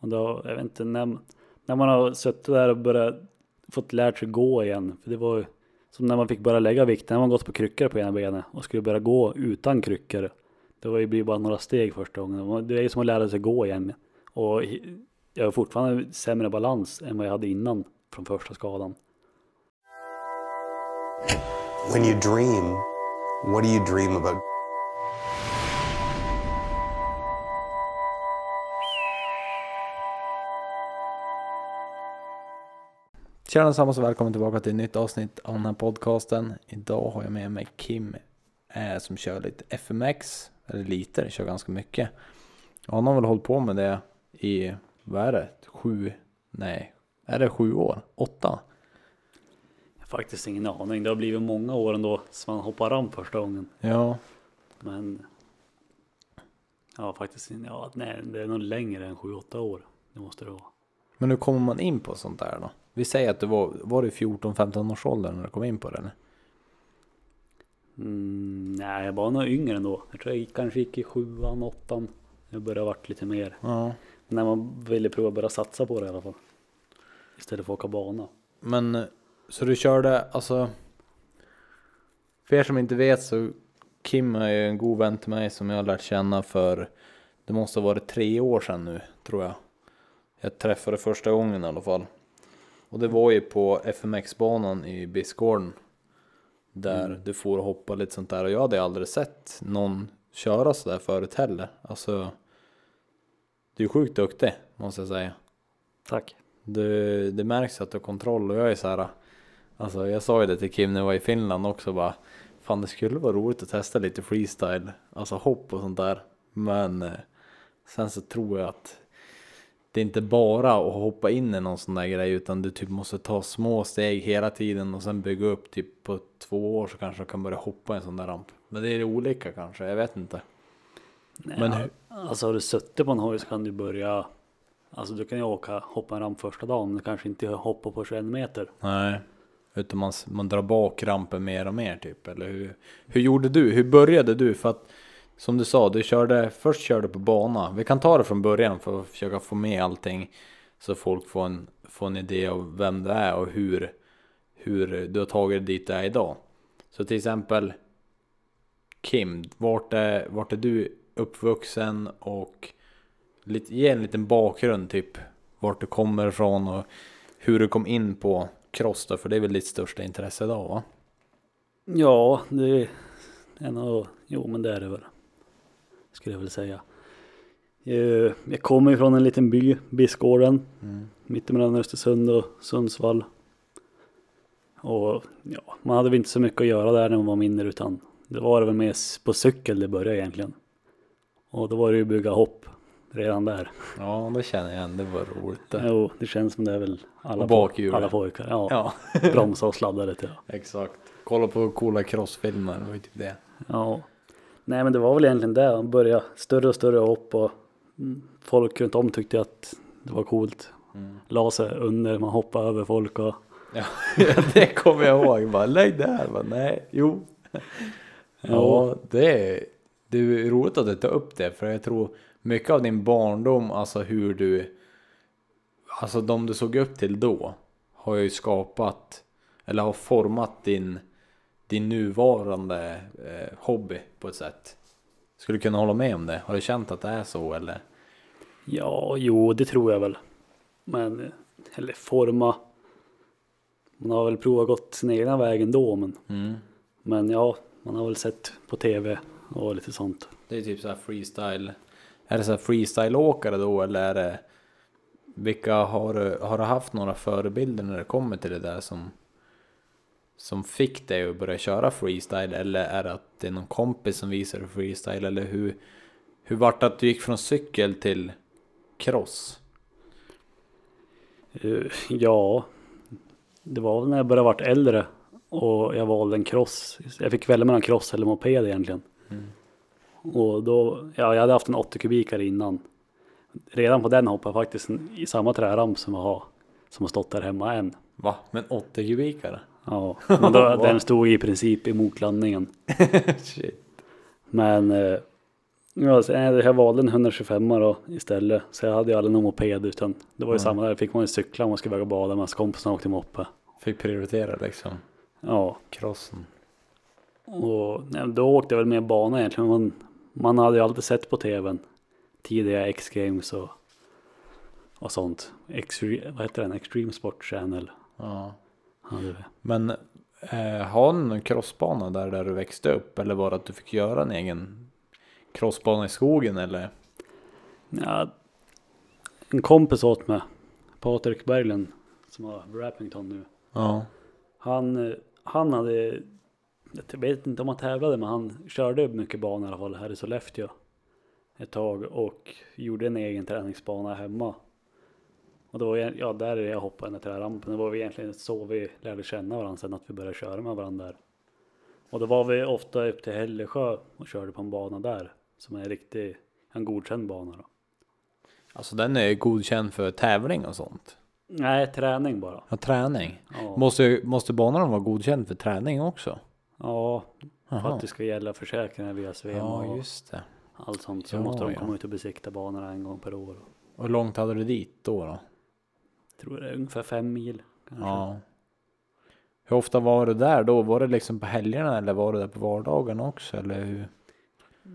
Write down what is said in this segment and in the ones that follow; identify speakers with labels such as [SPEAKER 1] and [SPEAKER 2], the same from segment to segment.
[SPEAKER 1] Och då, jag vet inte, när, när man har suttit där och börjat fått lärt sig gå igen. För det var ju som när man fick börja lägga vikt, när man gått på kryckor på ena benet och skulle börja gå utan kryckor. Det var ju blir bara några steg första gången. Det är ju som att lära sig gå igen. Och jag har fortfarande sämre balans än vad jag hade innan från första skadan.
[SPEAKER 2] When you dream, what do you dream about?
[SPEAKER 3] Tjena allesammans och välkommen tillbaka till ett nytt avsnitt av den här podcasten. Idag har jag med mig Kim eh, som kör lite FMX, eller lite, kör ganska mycket. Han har väl hållit på med det i, vad är det, sju, nej, är det sju år? Åtta?
[SPEAKER 1] Jag har faktiskt ingen aning. Det har blivit många år ändå som man hoppar ram första gången.
[SPEAKER 3] Ja,
[SPEAKER 1] Men ja, faktiskt ja, nej, det är nog längre än 7-8 år. Det måste det vara.
[SPEAKER 3] men hur kommer man in på sånt där då? Vi säger att du var, var du 14-15 års ålder när du kom in på det eller?
[SPEAKER 1] Mm, nej, jag var nog yngre ändå. Jag tror jag kanske gick i sjuan, åttan. Jag började vart lite mer.
[SPEAKER 3] Ja.
[SPEAKER 1] När man ville prova att börja satsa på det i alla fall. Istället för att åka bana.
[SPEAKER 3] Men så du körde alltså. För er som inte vet så Kim är ju en god vän till mig som jag har lärt känna för det måste ha varit tre år sedan nu tror jag. Jag träffade första gången i alla fall. Och det var ju på FMX-banan i Biskgården. Där du får hoppa lite sånt där och jag hade aldrig sett någon köra sådär förut heller. Alltså. Du är sjukt duktig måste jag säga.
[SPEAKER 1] Tack.
[SPEAKER 3] Det, det märks att du har kontroll och jag är så här. Alltså jag sa ju det till Kim när jag var i Finland också bara. Fan det skulle vara roligt att testa lite freestyle. Alltså hopp och sånt där. Men eh, sen så tror jag att det är inte bara att hoppa in i någon sån där grej utan du typ måste ta små steg hela tiden och sen bygga upp typ på två år så kanske du kan börja hoppa en sån där ramp. Men det är olika kanske, jag vet inte.
[SPEAKER 1] Nej,
[SPEAKER 3] Men hur-
[SPEAKER 1] Alltså har du suttit på en hoj så kan du börja. Alltså du kan ju åka, hoppa en ramp första dagen. Men kanske inte hoppa på 21 meter.
[SPEAKER 3] Nej, utan man, man drar bak rampen mer och mer typ. Eller hur, hur gjorde du? Hur började du? För att som du sa, du körde, först körde på bana. Vi kan ta det från början för att försöka få med allting. Så folk får en, får en idé av vem du är och hur, hur du har tagit dig dit du är idag. Så till exempel Kim, vart är, vart är du uppvuxen och lite, ge en liten bakgrund typ. Vart du kommer ifrån och hur du kom in på cross då, för det är väl ditt största intresse idag va?
[SPEAKER 1] Ja, det är nog, jo men det är det väl. Skulle jag väl säga. Eh, Jag kommer ju från en liten by, Biskgården. Mittemellan Östersund och Sundsvall. Och ja, man hade väl inte så mycket att göra där när man var mindre utan det var väl med på cykel det började egentligen. Och då var det ju bygga hopp redan där.
[SPEAKER 3] Ja, det känner jag igen. Det var roligt det.
[SPEAKER 1] Jo, det känns som det är väl alla,
[SPEAKER 3] Och bakhjulet.
[SPEAKER 1] alla pojkar. Ja,
[SPEAKER 3] Ja,
[SPEAKER 1] bromsa och sladda lite. Ja.
[SPEAKER 3] exakt. Kolla på coola crossfilmer, det var ju typ det.
[SPEAKER 1] Ja, nej men det var väl egentligen det. Man började större och större hopp och mm, folk runt om tyckte att det var coolt. La sig under, man hoppade över folk och
[SPEAKER 3] Ja, det kommer jag ihåg. Bara, lägg det här. Bara, nej, jo. Ja, det är, det är roligt att du tar upp det. För jag tror mycket av din barndom, alltså hur du, alltså de du såg upp till då, har ju skapat, eller har format din, din nuvarande eh, hobby på ett sätt. Skulle du kunna hålla med om det? Har du känt att det är så eller?
[SPEAKER 1] ja, jo det tror jag väl. Men, eller forma. Man har väl provat gått sin egna väg ändå men,
[SPEAKER 3] Mm.
[SPEAKER 1] men ja, man har väl sett på tv och lite sånt.
[SPEAKER 3] Det är typ så här freestyle. Är det så här freestyleåkare då eller är det vilka har du, har du haft några förebilder när det kommer till det där som som fick dig att börja köra freestyle eller är det att det är någon kompis som visar dig freestyle eller hur hur vart det att du gick från cykel till cross?
[SPEAKER 1] Eh, Ja, det var väl när jag började vart äldre och jag valde en cross. Jag fick välja mellan cross eller moped egentligen. Och då, ja jag hade haft en 80 kubikare innan. Redan på den hoppade jag faktiskt i samma träramp som jag har, som har stått där hemma än.
[SPEAKER 3] Va? Men 80 kubikare?
[SPEAKER 1] Ja, men då, den stod i princip emot landningen.
[SPEAKER 3] Shit.
[SPEAKER 1] Men eh, Ja, så jag jag valde en 125 då istället. Så jag hade ju aldrig någon moped utan det var ju
[SPEAKER 3] Mm.
[SPEAKER 1] samma där. Fick man ju cykla om man skulle väga bada med kompisarna åkte moppe.
[SPEAKER 3] Fick prioritera liksom
[SPEAKER 1] Ja,
[SPEAKER 3] crossen.
[SPEAKER 1] och nej, då åkte jag väl mer bana egentligen. Man, man hade ju alltid sett på tvn tidiga X-games och, och sånt. Extre, vad heter den? Extreme Sport Channel.
[SPEAKER 3] Ja.
[SPEAKER 1] Hade vi.
[SPEAKER 3] Men eh, har du någon crossbana där, där du växte upp? Eller var det att du fick göra en egen crossbana i skogen eller?
[SPEAKER 1] Ja, en kompis åt mig, Patrik Berglund, som har Rappington nu.
[SPEAKER 3] Ja.
[SPEAKER 1] Han, han hade, jag vet inte om han tävlade men han körde mycket banor i alla fall här i Sollefteå. Ett tag och gjorde en egen träningsbana hemma. Och då ja där är jag hoppade ner till den här rampen. Det var väl egentligen så vi lärde känna varandra sen att vi började köra med varandra där. Och då var vi ofta upp till Hällesjö och körde på en bana där. Som är en riktig, en godkänd bana då.
[SPEAKER 3] Alltså den är godkänd för tävling och sånt.
[SPEAKER 1] Nej, träning bara.
[SPEAKER 3] Ja, träning.
[SPEAKER 1] Ja,
[SPEAKER 3] Måste, måste banan vara godkänd för träning också?
[SPEAKER 1] ja för
[SPEAKER 3] Jaha.
[SPEAKER 1] att det ska gälla försäkringar via Svema
[SPEAKER 3] Ja,
[SPEAKER 1] och
[SPEAKER 3] just det.
[SPEAKER 1] allt sånt. Så
[SPEAKER 3] Ja,
[SPEAKER 1] måste de komma ut och besikta banorna en gång per år.
[SPEAKER 3] Och hur långt hade du dit då? då?
[SPEAKER 1] Tror det är ungefär fem mil. Kanske.
[SPEAKER 3] Ja. Hur ofta var du där då? Var det liksom på helgerna eller var du där på vardagarna också? Eller hur?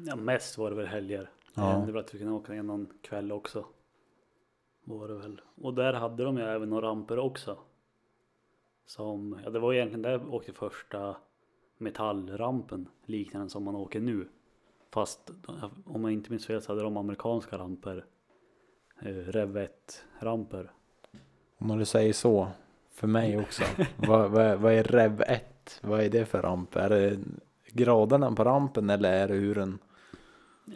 [SPEAKER 1] Ja, mest var det väl helger. Det
[SPEAKER 3] Ja.
[SPEAKER 1] hände väl att vi kunde åka ner någon kväll också. Var det väl. Och där hade de ju även några ramper också. Som, ja det var egentligen där vi åkte första metallrampen liknande som man åker nu. Fast om jag inte minns fel så hade de amerikanska ramper. Eh, Rev 1 ramper.
[SPEAKER 3] Om du säger så. För mig också. vad, vad, vad är Rev 1? Vad är det för ramp? Är det graderna på rampen eller är det hur den?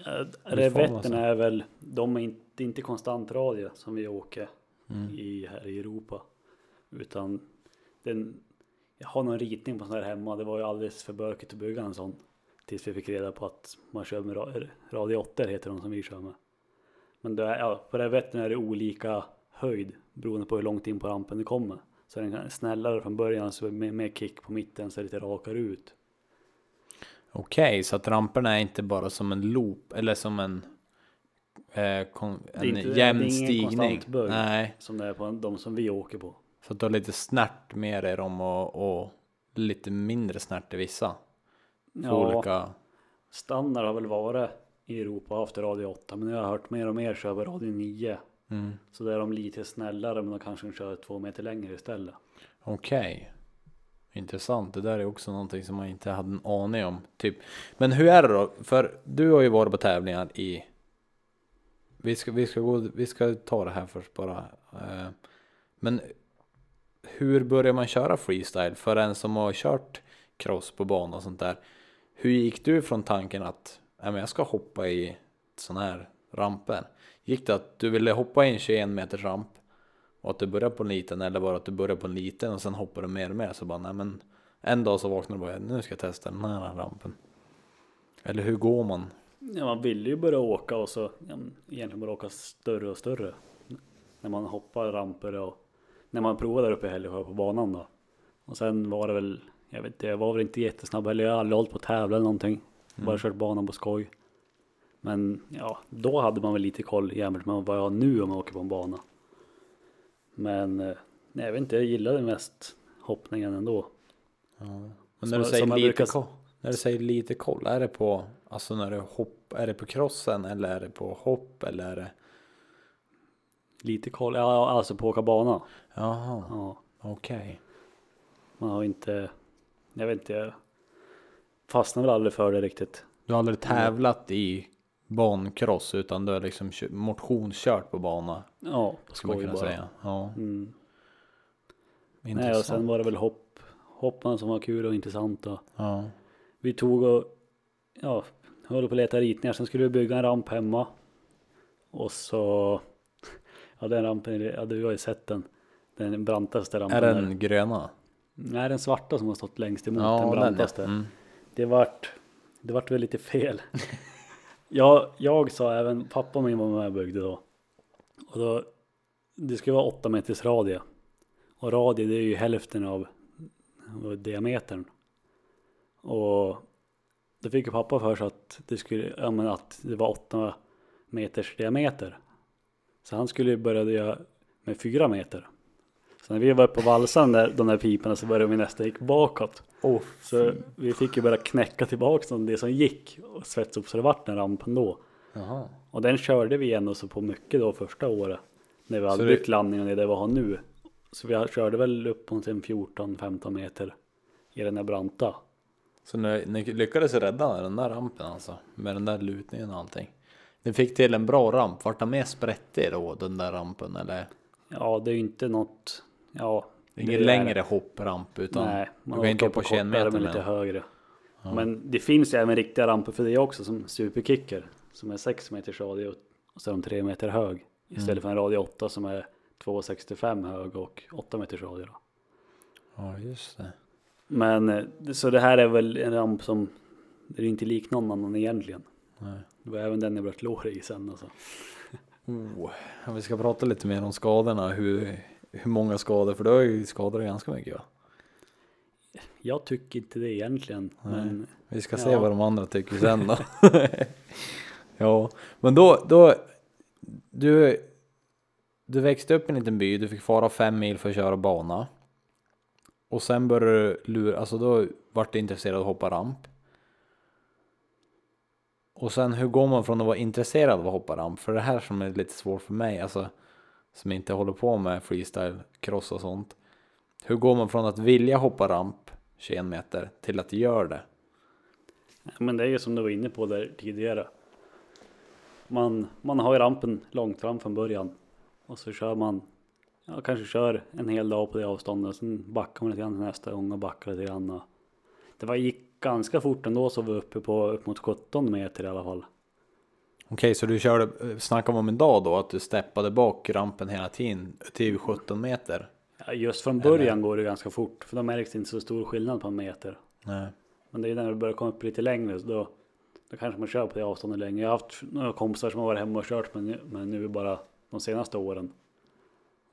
[SPEAKER 1] Ja, Rev
[SPEAKER 3] får man
[SPEAKER 1] 1
[SPEAKER 3] säga.
[SPEAKER 1] är väl, de är inte, inte konstant radie som vi åker.
[SPEAKER 3] Mm.
[SPEAKER 1] i, här i Europa. Utan den, jag har någon ritning på sån här hemma. Det var ju alldeles för bökigt att bygga en sån. Tills vi fick reda på att man kör med ra- radiotter heter de som vi kör med. Men är, ja, på revetten är det olika höjd beroende på hur långt in på rampen det kommer. Så den är snällare från början så med, med kick på mitten så är det lite rakare ut.
[SPEAKER 3] Okej, så att ramperna är inte bara som en loop eller som en, eh, kon, en
[SPEAKER 1] inte-
[SPEAKER 3] jämn stigning.
[SPEAKER 1] böj.
[SPEAKER 3] Nej,
[SPEAKER 1] Som det är på de som vi åker på.
[SPEAKER 3] så att du har lite snärt med dig dem och, och lite mindre snärt i vissa. För
[SPEAKER 1] Ja,
[SPEAKER 3] olika.
[SPEAKER 1] standard har väl varit i Europa haft radio 8 men jag har hört mer och mer köra radio 9.
[SPEAKER 3] Mm.
[SPEAKER 1] Så där är de lite snällare men de kanske kör två meter längre istället.
[SPEAKER 3] Okej. Intressant. Det där är också någonting som man inte hade en aning om. Typ. Men hur är det då? För du har ju varit på tävlingar i... Vi ska, vi ska, gå, vi ska ta det här först bara. Eh, Men hur börjar man köra freestyle? För en som har kört cross på bana och sånt där. Hur gick du från tanken att "Nej, men jag ska hoppa i sån här ramper? Gick det att du ville hoppa i en 21 meters ramp och att du började på en liten eller bara att du började på en liten och sen hoppade du mer och mer så bara nej men en dag så vaknade du bara nu ska jag testa den här rampen. Eller hur går man?
[SPEAKER 1] Ja, man ville ju börja åka och så ja, egentligen bara åka större och större. När man hoppar ramper och när man provade där uppe i Hällesjö på banan då. Och sen var det väl, jag vet inte, jag var väl inte jättesnabb heller. Jag har aldrig hållit på att tävla eller någonting. Bara kört banan på skoj. Men ja, då hade man väl lite koll jämfört med vad jag har nu om jag åker på en bana. Men eh, nej, jag vet inte, jag gillade mest hoppningen ändå.
[SPEAKER 3] Men
[SPEAKER 1] Som-
[SPEAKER 3] när du
[SPEAKER 1] som
[SPEAKER 3] säger
[SPEAKER 1] man
[SPEAKER 3] lite
[SPEAKER 1] brukar-
[SPEAKER 3] koll, när du säger lite koll, är det på alltså när du hopp, är det på crossen eller är det på hopp eller är det?
[SPEAKER 1] Lite koll, ja alltså på åka bana.
[SPEAKER 3] Jaha,
[SPEAKER 1] Ja.
[SPEAKER 3] okej.
[SPEAKER 1] Man har inte, jag vet inte, jag fastnar väl aldrig för det riktigt.
[SPEAKER 3] Du har aldrig tävlat i bancross utan du har liksom kö- motionskört på bana.
[SPEAKER 1] Ja, på skoj
[SPEAKER 3] kunna
[SPEAKER 1] bara.
[SPEAKER 3] säga. Ja,
[SPEAKER 1] Mm. Nej,
[SPEAKER 3] intressant.
[SPEAKER 1] och sen var det väl hopp, hopparna som var kul och intressant och
[SPEAKER 3] Ja.
[SPEAKER 1] vi tog och, ja, höll på att leta ritningar. Sen skulle vi bygga en ramp hemma. Och så, ja den rampen, ja du har ju sett den. Den brantaste rampen.
[SPEAKER 3] Är
[SPEAKER 1] där.
[SPEAKER 3] den gröna?
[SPEAKER 1] Nej, den svarta som har stått längst emot, den
[SPEAKER 3] Ja, den ja.
[SPEAKER 1] brantaste.
[SPEAKER 3] Mm.
[SPEAKER 1] Det vart, det vart väl lite fel. jag, jag sa även, pappa min var med och byggde då. Och då, det skulle vara 8 meters radie. Och radie det är ju hälften av, av diametern. Och då fick ju pappa för sig att det skulle, ja men att det var 8 meters diameter. Så han skulle ju börja göra med 4 meter. Så när vi var uppe på valsan där, de där piporna så började vi nästan gick bakåt.
[SPEAKER 3] Oh,
[SPEAKER 1] Så vi fick ju börja knäcka tillbaka det som gick och svetsa upp så det vart den rampen då.
[SPEAKER 3] Jaha.
[SPEAKER 1] Och den körde vi ändå så på mycket då första året. När vi hade
[SPEAKER 3] det-
[SPEAKER 1] byggt landningen i det vi har nu. Så vi körde väl upp mot en 14-15 meter i den där branta.
[SPEAKER 3] Så ni, ni lyckades rädda den där rampen alltså? Med den där lutningen och allting? Ni fick till en bra ramp. Vart den mer sprättig då, den där rampen? Eller?
[SPEAKER 1] Ja, det är ju inte något, ja.
[SPEAKER 3] Det är ingen
[SPEAKER 1] är-
[SPEAKER 3] längre hoppramp utan
[SPEAKER 1] Nej,
[SPEAKER 3] du kan inte hoppa 21
[SPEAKER 1] kortare
[SPEAKER 3] meter
[SPEAKER 1] men lite högre. Men det finns ju även riktiga ramper för det också som superkicker. Som är 6 meters radie och så är de 3 meter hög. Istället
[SPEAKER 3] Mm.
[SPEAKER 1] för en radie 8 som är 2,65 hög och 8 meters radie. Då.
[SPEAKER 3] Ja, just det.
[SPEAKER 1] Men eh, så det här är väl en ramp som det är inte lik någon annan egentligen.
[SPEAKER 3] Nej.
[SPEAKER 1] Det var även den jag bröt lår i sen alltså.
[SPEAKER 3] Oh, ja, vi ska prata lite mer om skadorna. Hur, hur många skador? För du har ju skadat dig ganska mycket va?
[SPEAKER 1] Jag tycker inte det egentligen. Men
[SPEAKER 3] Vi ska se
[SPEAKER 1] Ja.
[SPEAKER 3] vad de andra tycker sen då. ja, men då, då du, du växte upp i en liten by, du fick fara fem mil för att köra bana. Och sen började du lura, alltså då vart du intresserad av att hoppa ramp. Och sen hur går man från att vara intresserad av att hoppa ramp? För det här som är lite svårt för mig, alltså som inte håller på med freestyle, cross och sånt. Hur går man från att vilja hoppa ramp 21 meter till att göra det?
[SPEAKER 1] Men det är ju som du var inne på där tidigare. Man, man har ju rampen långt fram från början. Och så kör man, ja kanske kör en hel dag på det avståndet. Och sen backar man lite grann nästa gång och backar lite grann. Och det var, gick ganska fort ändå så var vi uppe på upp mot 17 meter i alla fall.
[SPEAKER 3] Okej, så du körde, snackar om en dag då, att du steppade bak rampen hela tiden till 17 meter?
[SPEAKER 1] Ja, just från början går det ganska fort. För då märks inte så stor skillnad på en meter.
[SPEAKER 3] Nej.
[SPEAKER 1] Men det är när det börjar komma upp lite längre. Så då, då kanske man kör på det avståndet länge. Jag har haft några kompisar som har varit hemma och kört men, nu- men nu bara de senaste åren.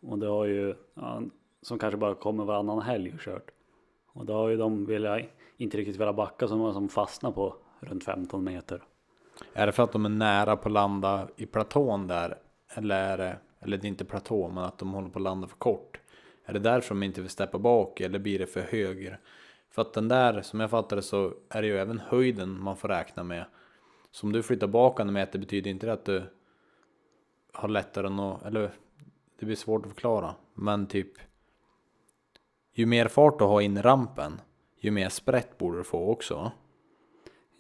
[SPEAKER 1] Och det har ju, ja, som kanske bara kommer varannan helg och kört. Och då har ju de velat, inte riktigt velat backa så de som fastnar på runt 15 meter.
[SPEAKER 3] Är det för att de är nära på att landa i platån där? Eller är det, eller det är inte platå, men att de håller på att landa för kort? Är det därför de inte vill steppa bak eller blir det för höger? För att den där, som jag fattar det så är det ju även höjden man får räkna med. Så om du flyttar bak en meter betyder inte det att du har lättare att nå, eller det blir svårt att förklara. Men typ ju mer fart du har in i rampen, ju mer sprätt borde du få också.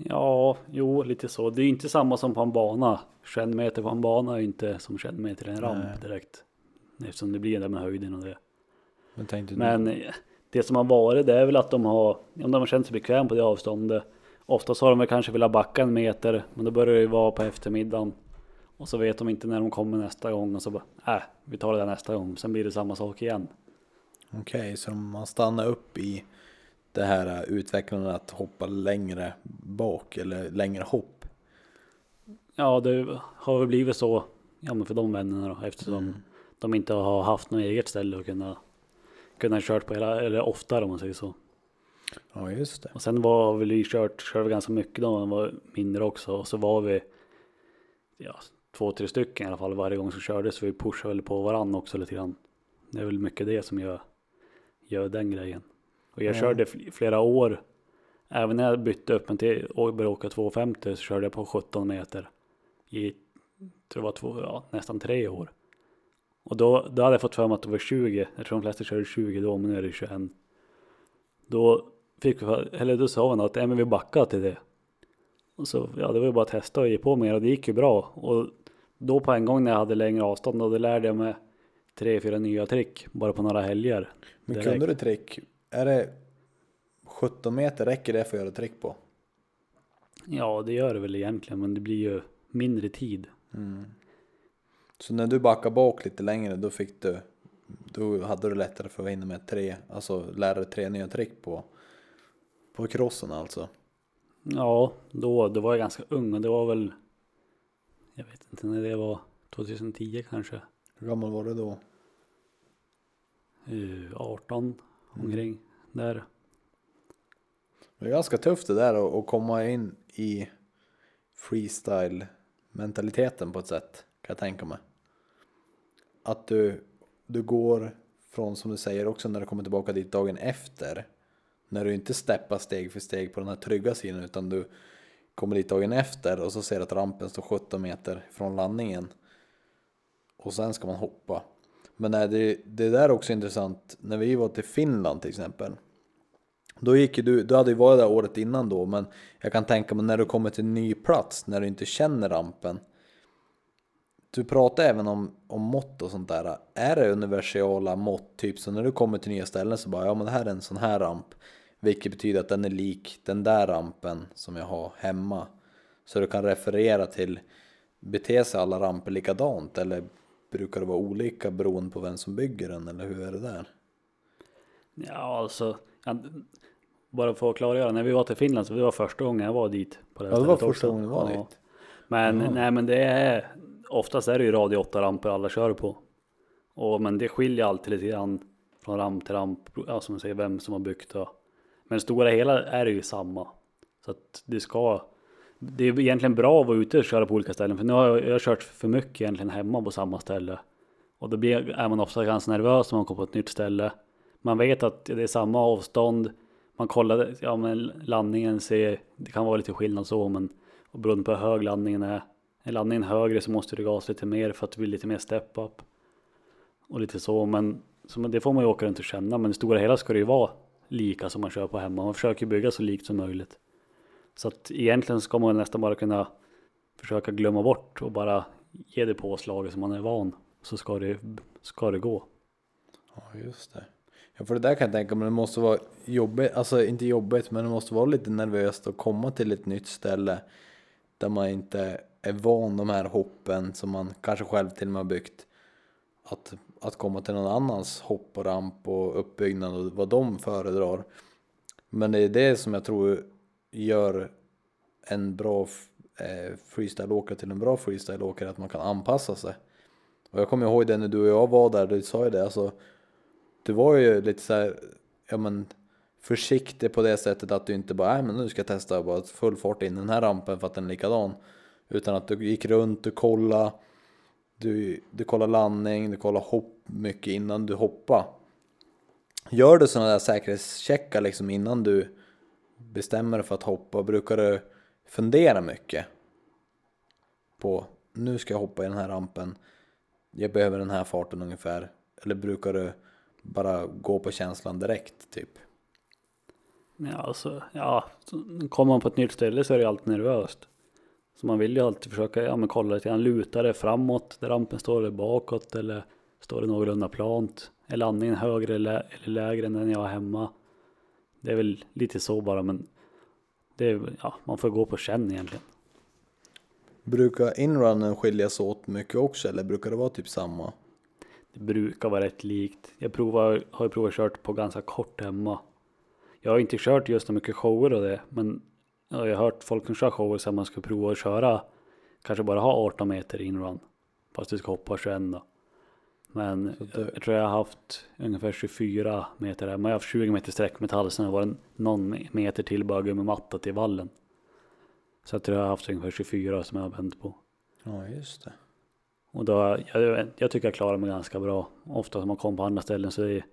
[SPEAKER 1] Ja, jo lite så. Det är inte samma som på en bana. 21 meter på en bana är inte som 21 meter i en ramp
[SPEAKER 3] Nej.
[SPEAKER 1] direkt. Eftersom det blir det med höjden och det.
[SPEAKER 3] Men tänkte?
[SPEAKER 1] Men eh, det som har varit det är väl att de har, om de har känt sig bekväma på det avståndet. Oftast har de väl kanske velat backa en meter, men då börjar det ju vara på eftermiddagen. Och så vet de inte när de kommer nästa gång och så bara, äh, vi tar det där nästa gång. Sen blir det samma sak igen.
[SPEAKER 3] Okej, så man stannar upp i det här uh, utvecklandet att hoppa längre bak eller längre hopp.
[SPEAKER 1] Ja, det har väl blivit så, ja men för de vännerna då, eftersom de inte har haft något eget ställe att kunna, kunna kört på hela, eller oftare om man säger så.
[SPEAKER 3] Ja, just det.
[SPEAKER 1] Och sen var vi ju kört, körde vi ganska mycket då, man var mindre också. Och så var vi, ja, två, tre stycken i alla fall varje gång som körde. Så vi pushade väl på varandra också lite grann. Det är väl mycket det som gör, gör den grejen. Och jag
[SPEAKER 3] Ja.
[SPEAKER 1] körde fl- flera år. Även när jag bytte upp en till och började åka 250 så körde jag på 17 meter. I, tror det var två, ja, nästan tre år. Och då, då hade jag fått för mig att det var 20. Jag tror de flesta körde 20 då, men nu är det 21. Då fick eller då sa vi att ja, men vi backar till det. Och så, ja det var ju bara att testa och ge på mer och det gick ju bra. Och då på en gång när jag hade längre avstånd då lärde jag mig tre, fyra nya trick bara på några helger.
[SPEAKER 3] Men
[SPEAKER 1] direkt.
[SPEAKER 3] kunde du trick? Är det 17 meter, räcker det för att göra trick på?
[SPEAKER 1] Ja det gör det väl egentligen men det blir ju mindre tid.
[SPEAKER 3] Så när du backade bak lite längre, då fick du, då hade du lättare för att hinna med tre, alltså lära dig tre nya trick på, på crossen alltså.
[SPEAKER 1] Ja då, då var jag ganska ung och det var väl jag vet inte när det var 2010 kanske.
[SPEAKER 3] Hur gammal var du då?
[SPEAKER 1] Eh, 18 omkring där.
[SPEAKER 3] Det är ganska tufft det där att, komma in i freestyle mentaliteten på ett sätt kan jag tänka mig. Att du, du går från som du säger också när du kommer tillbaka dit dagen efter. När du inte steppar steg för steg på den här trygga sidan utan du kommer dit dagen efter och så ser du att rampen står 17 meter från landningen. Och sen ska man hoppa. Men nej, det, det där är också intressant. När vi var till Finland till exempel. Då gick ju du, du hade ju varit där året innan då, men jag kan tänka mig när du kommer till en ny plats, när du inte känner rampen. Du pratar även om, om mått och sånt där. Är det universala mått, typ så när du kommer till nya ställen så bara, ja men det här är en sån här ramp. Vilket betyder att den är lik den där rampen som jag har hemma. Så du kan referera till, beter sig alla ramper likadant eller brukar det vara olika beroende på vem som bygger den eller hur är det där?
[SPEAKER 1] Ja, alltså. Ja, bara för att klargöra, när vi var till Finland så det var första gången jag var dit. På det
[SPEAKER 3] Ja, det var första
[SPEAKER 1] också.
[SPEAKER 3] gången du var
[SPEAKER 1] Ja.
[SPEAKER 3] dit.
[SPEAKER 1] Men
[SPEAKER 3] Jaha.
[SPEAKER 1] nej, men det är oftast är det ju radio 8 ramper alla kör på. Och men det skiljer alltid lite grann från ramp till ramp, ja, som man säger, vem som har byggt det. Men stora hela är det ju samma. Så att det ska, det är egentligen bra att vara ute och köra på olika ställen. För nu har jag, jag har kört för mycket egentligen hemma på samma ställe. Och då blir, är man ofta ganska nervös när man kommer på ett nytt ställe. Man vet att det är samma avstånd. Man kollar, ja men landningen ser, det kan vara lite skillnad så men och beroende på hur hög landningen är. Är landningen högre så måste du gasa lite mer för att det blir lite mer step up. Och lite så men så det får man ju åka runt och känna men i stora hela ska det ju vara lika som man kör på hemma. Man försöker bygga så likt som möjligt. Så att egentligen ska man nästan bara kunna försöka glömma bort och bara ge det påslaget som man är van. Så ska det, ska det gå.
[SPEAKER 3] Ja, just det. Ja, för det där kan jag tänka mig, det måste vara jobbigt, alltså inte jobbigt, men det måste vara lite nervöst att komma till ett nytt ställe där man inte är van de här hoppen som man kanske själv till och med har byggt. Att, att komma till någon annans hopp och ramp och uppbyggnad och vad de föredrar. Men det är det som jag tror gör en bra eh, freestyleåkare till en bra freestyleåkare, att man kan anpassa sig. Och jag kommer ihåg det när du och jag var där, du sa ju det, alltså du var ju lite så här, ja men försiktig på det sättet att du inte bara, nej men nu ska jag testa bara full fart in i den här rampen för att den är likadan. Utan att du gick runt, du kollade, du, du kollade landning, du kollade hopp mycket innan du hoppade. Gör du sådana där säkerhetscheckar liksom innan du bestämmer dig för att hoppa? Brukar du fundera mycket på, nu ska jag hoppa i den här rampen, jag behöver den här farten ungefär. Eller brukar du bara gå på känslan direkt typ?
[SPEAKER 1] Ja, alltså, ja, kommer man på ett nytt ställe så är det alltid nervöst. Så man vill ju alltid försöka ja, men kolla lite grann, luta det framåt där rampen står eller bakåt eller står det någorlunda plant. Är landningen högre eller, eller lägre än den jag har hemma? Det är väl lite så bara men det är, ja, man får gå på känn egentligen.
[SPEAKER 3] Brukar inrunnen skiljas åt mycket också eller brukar det vara typ samma?
[SPEAKER 1] Det brukar vara rätt likt. Jag provar, har ju provat kört på ganska kort hemma. Jag har inte kört just så mycket shower och det, men jag har hört folk som kör shower så att man ska prova att köra, kanske bara ha 18 meter inrun. Fast du ska hoppa 21 då. Men
[SPEAKER 3] det-
[SPEAKER 1] jag tror jag har haft ungefär 24 meter hemma. Jag har haft 20 meter sträckmetall, sen har det någon meter till bara gummimatta till vallen. Så jag tror jag har haft ungefär 24 som jag har vänt på.
[SPEAKER 3] Ja just det.
[SPEAKER 1] Och då, jag, jag tycker jag klarar mig ganska bra. Ofta som man kommer på andra ställen så är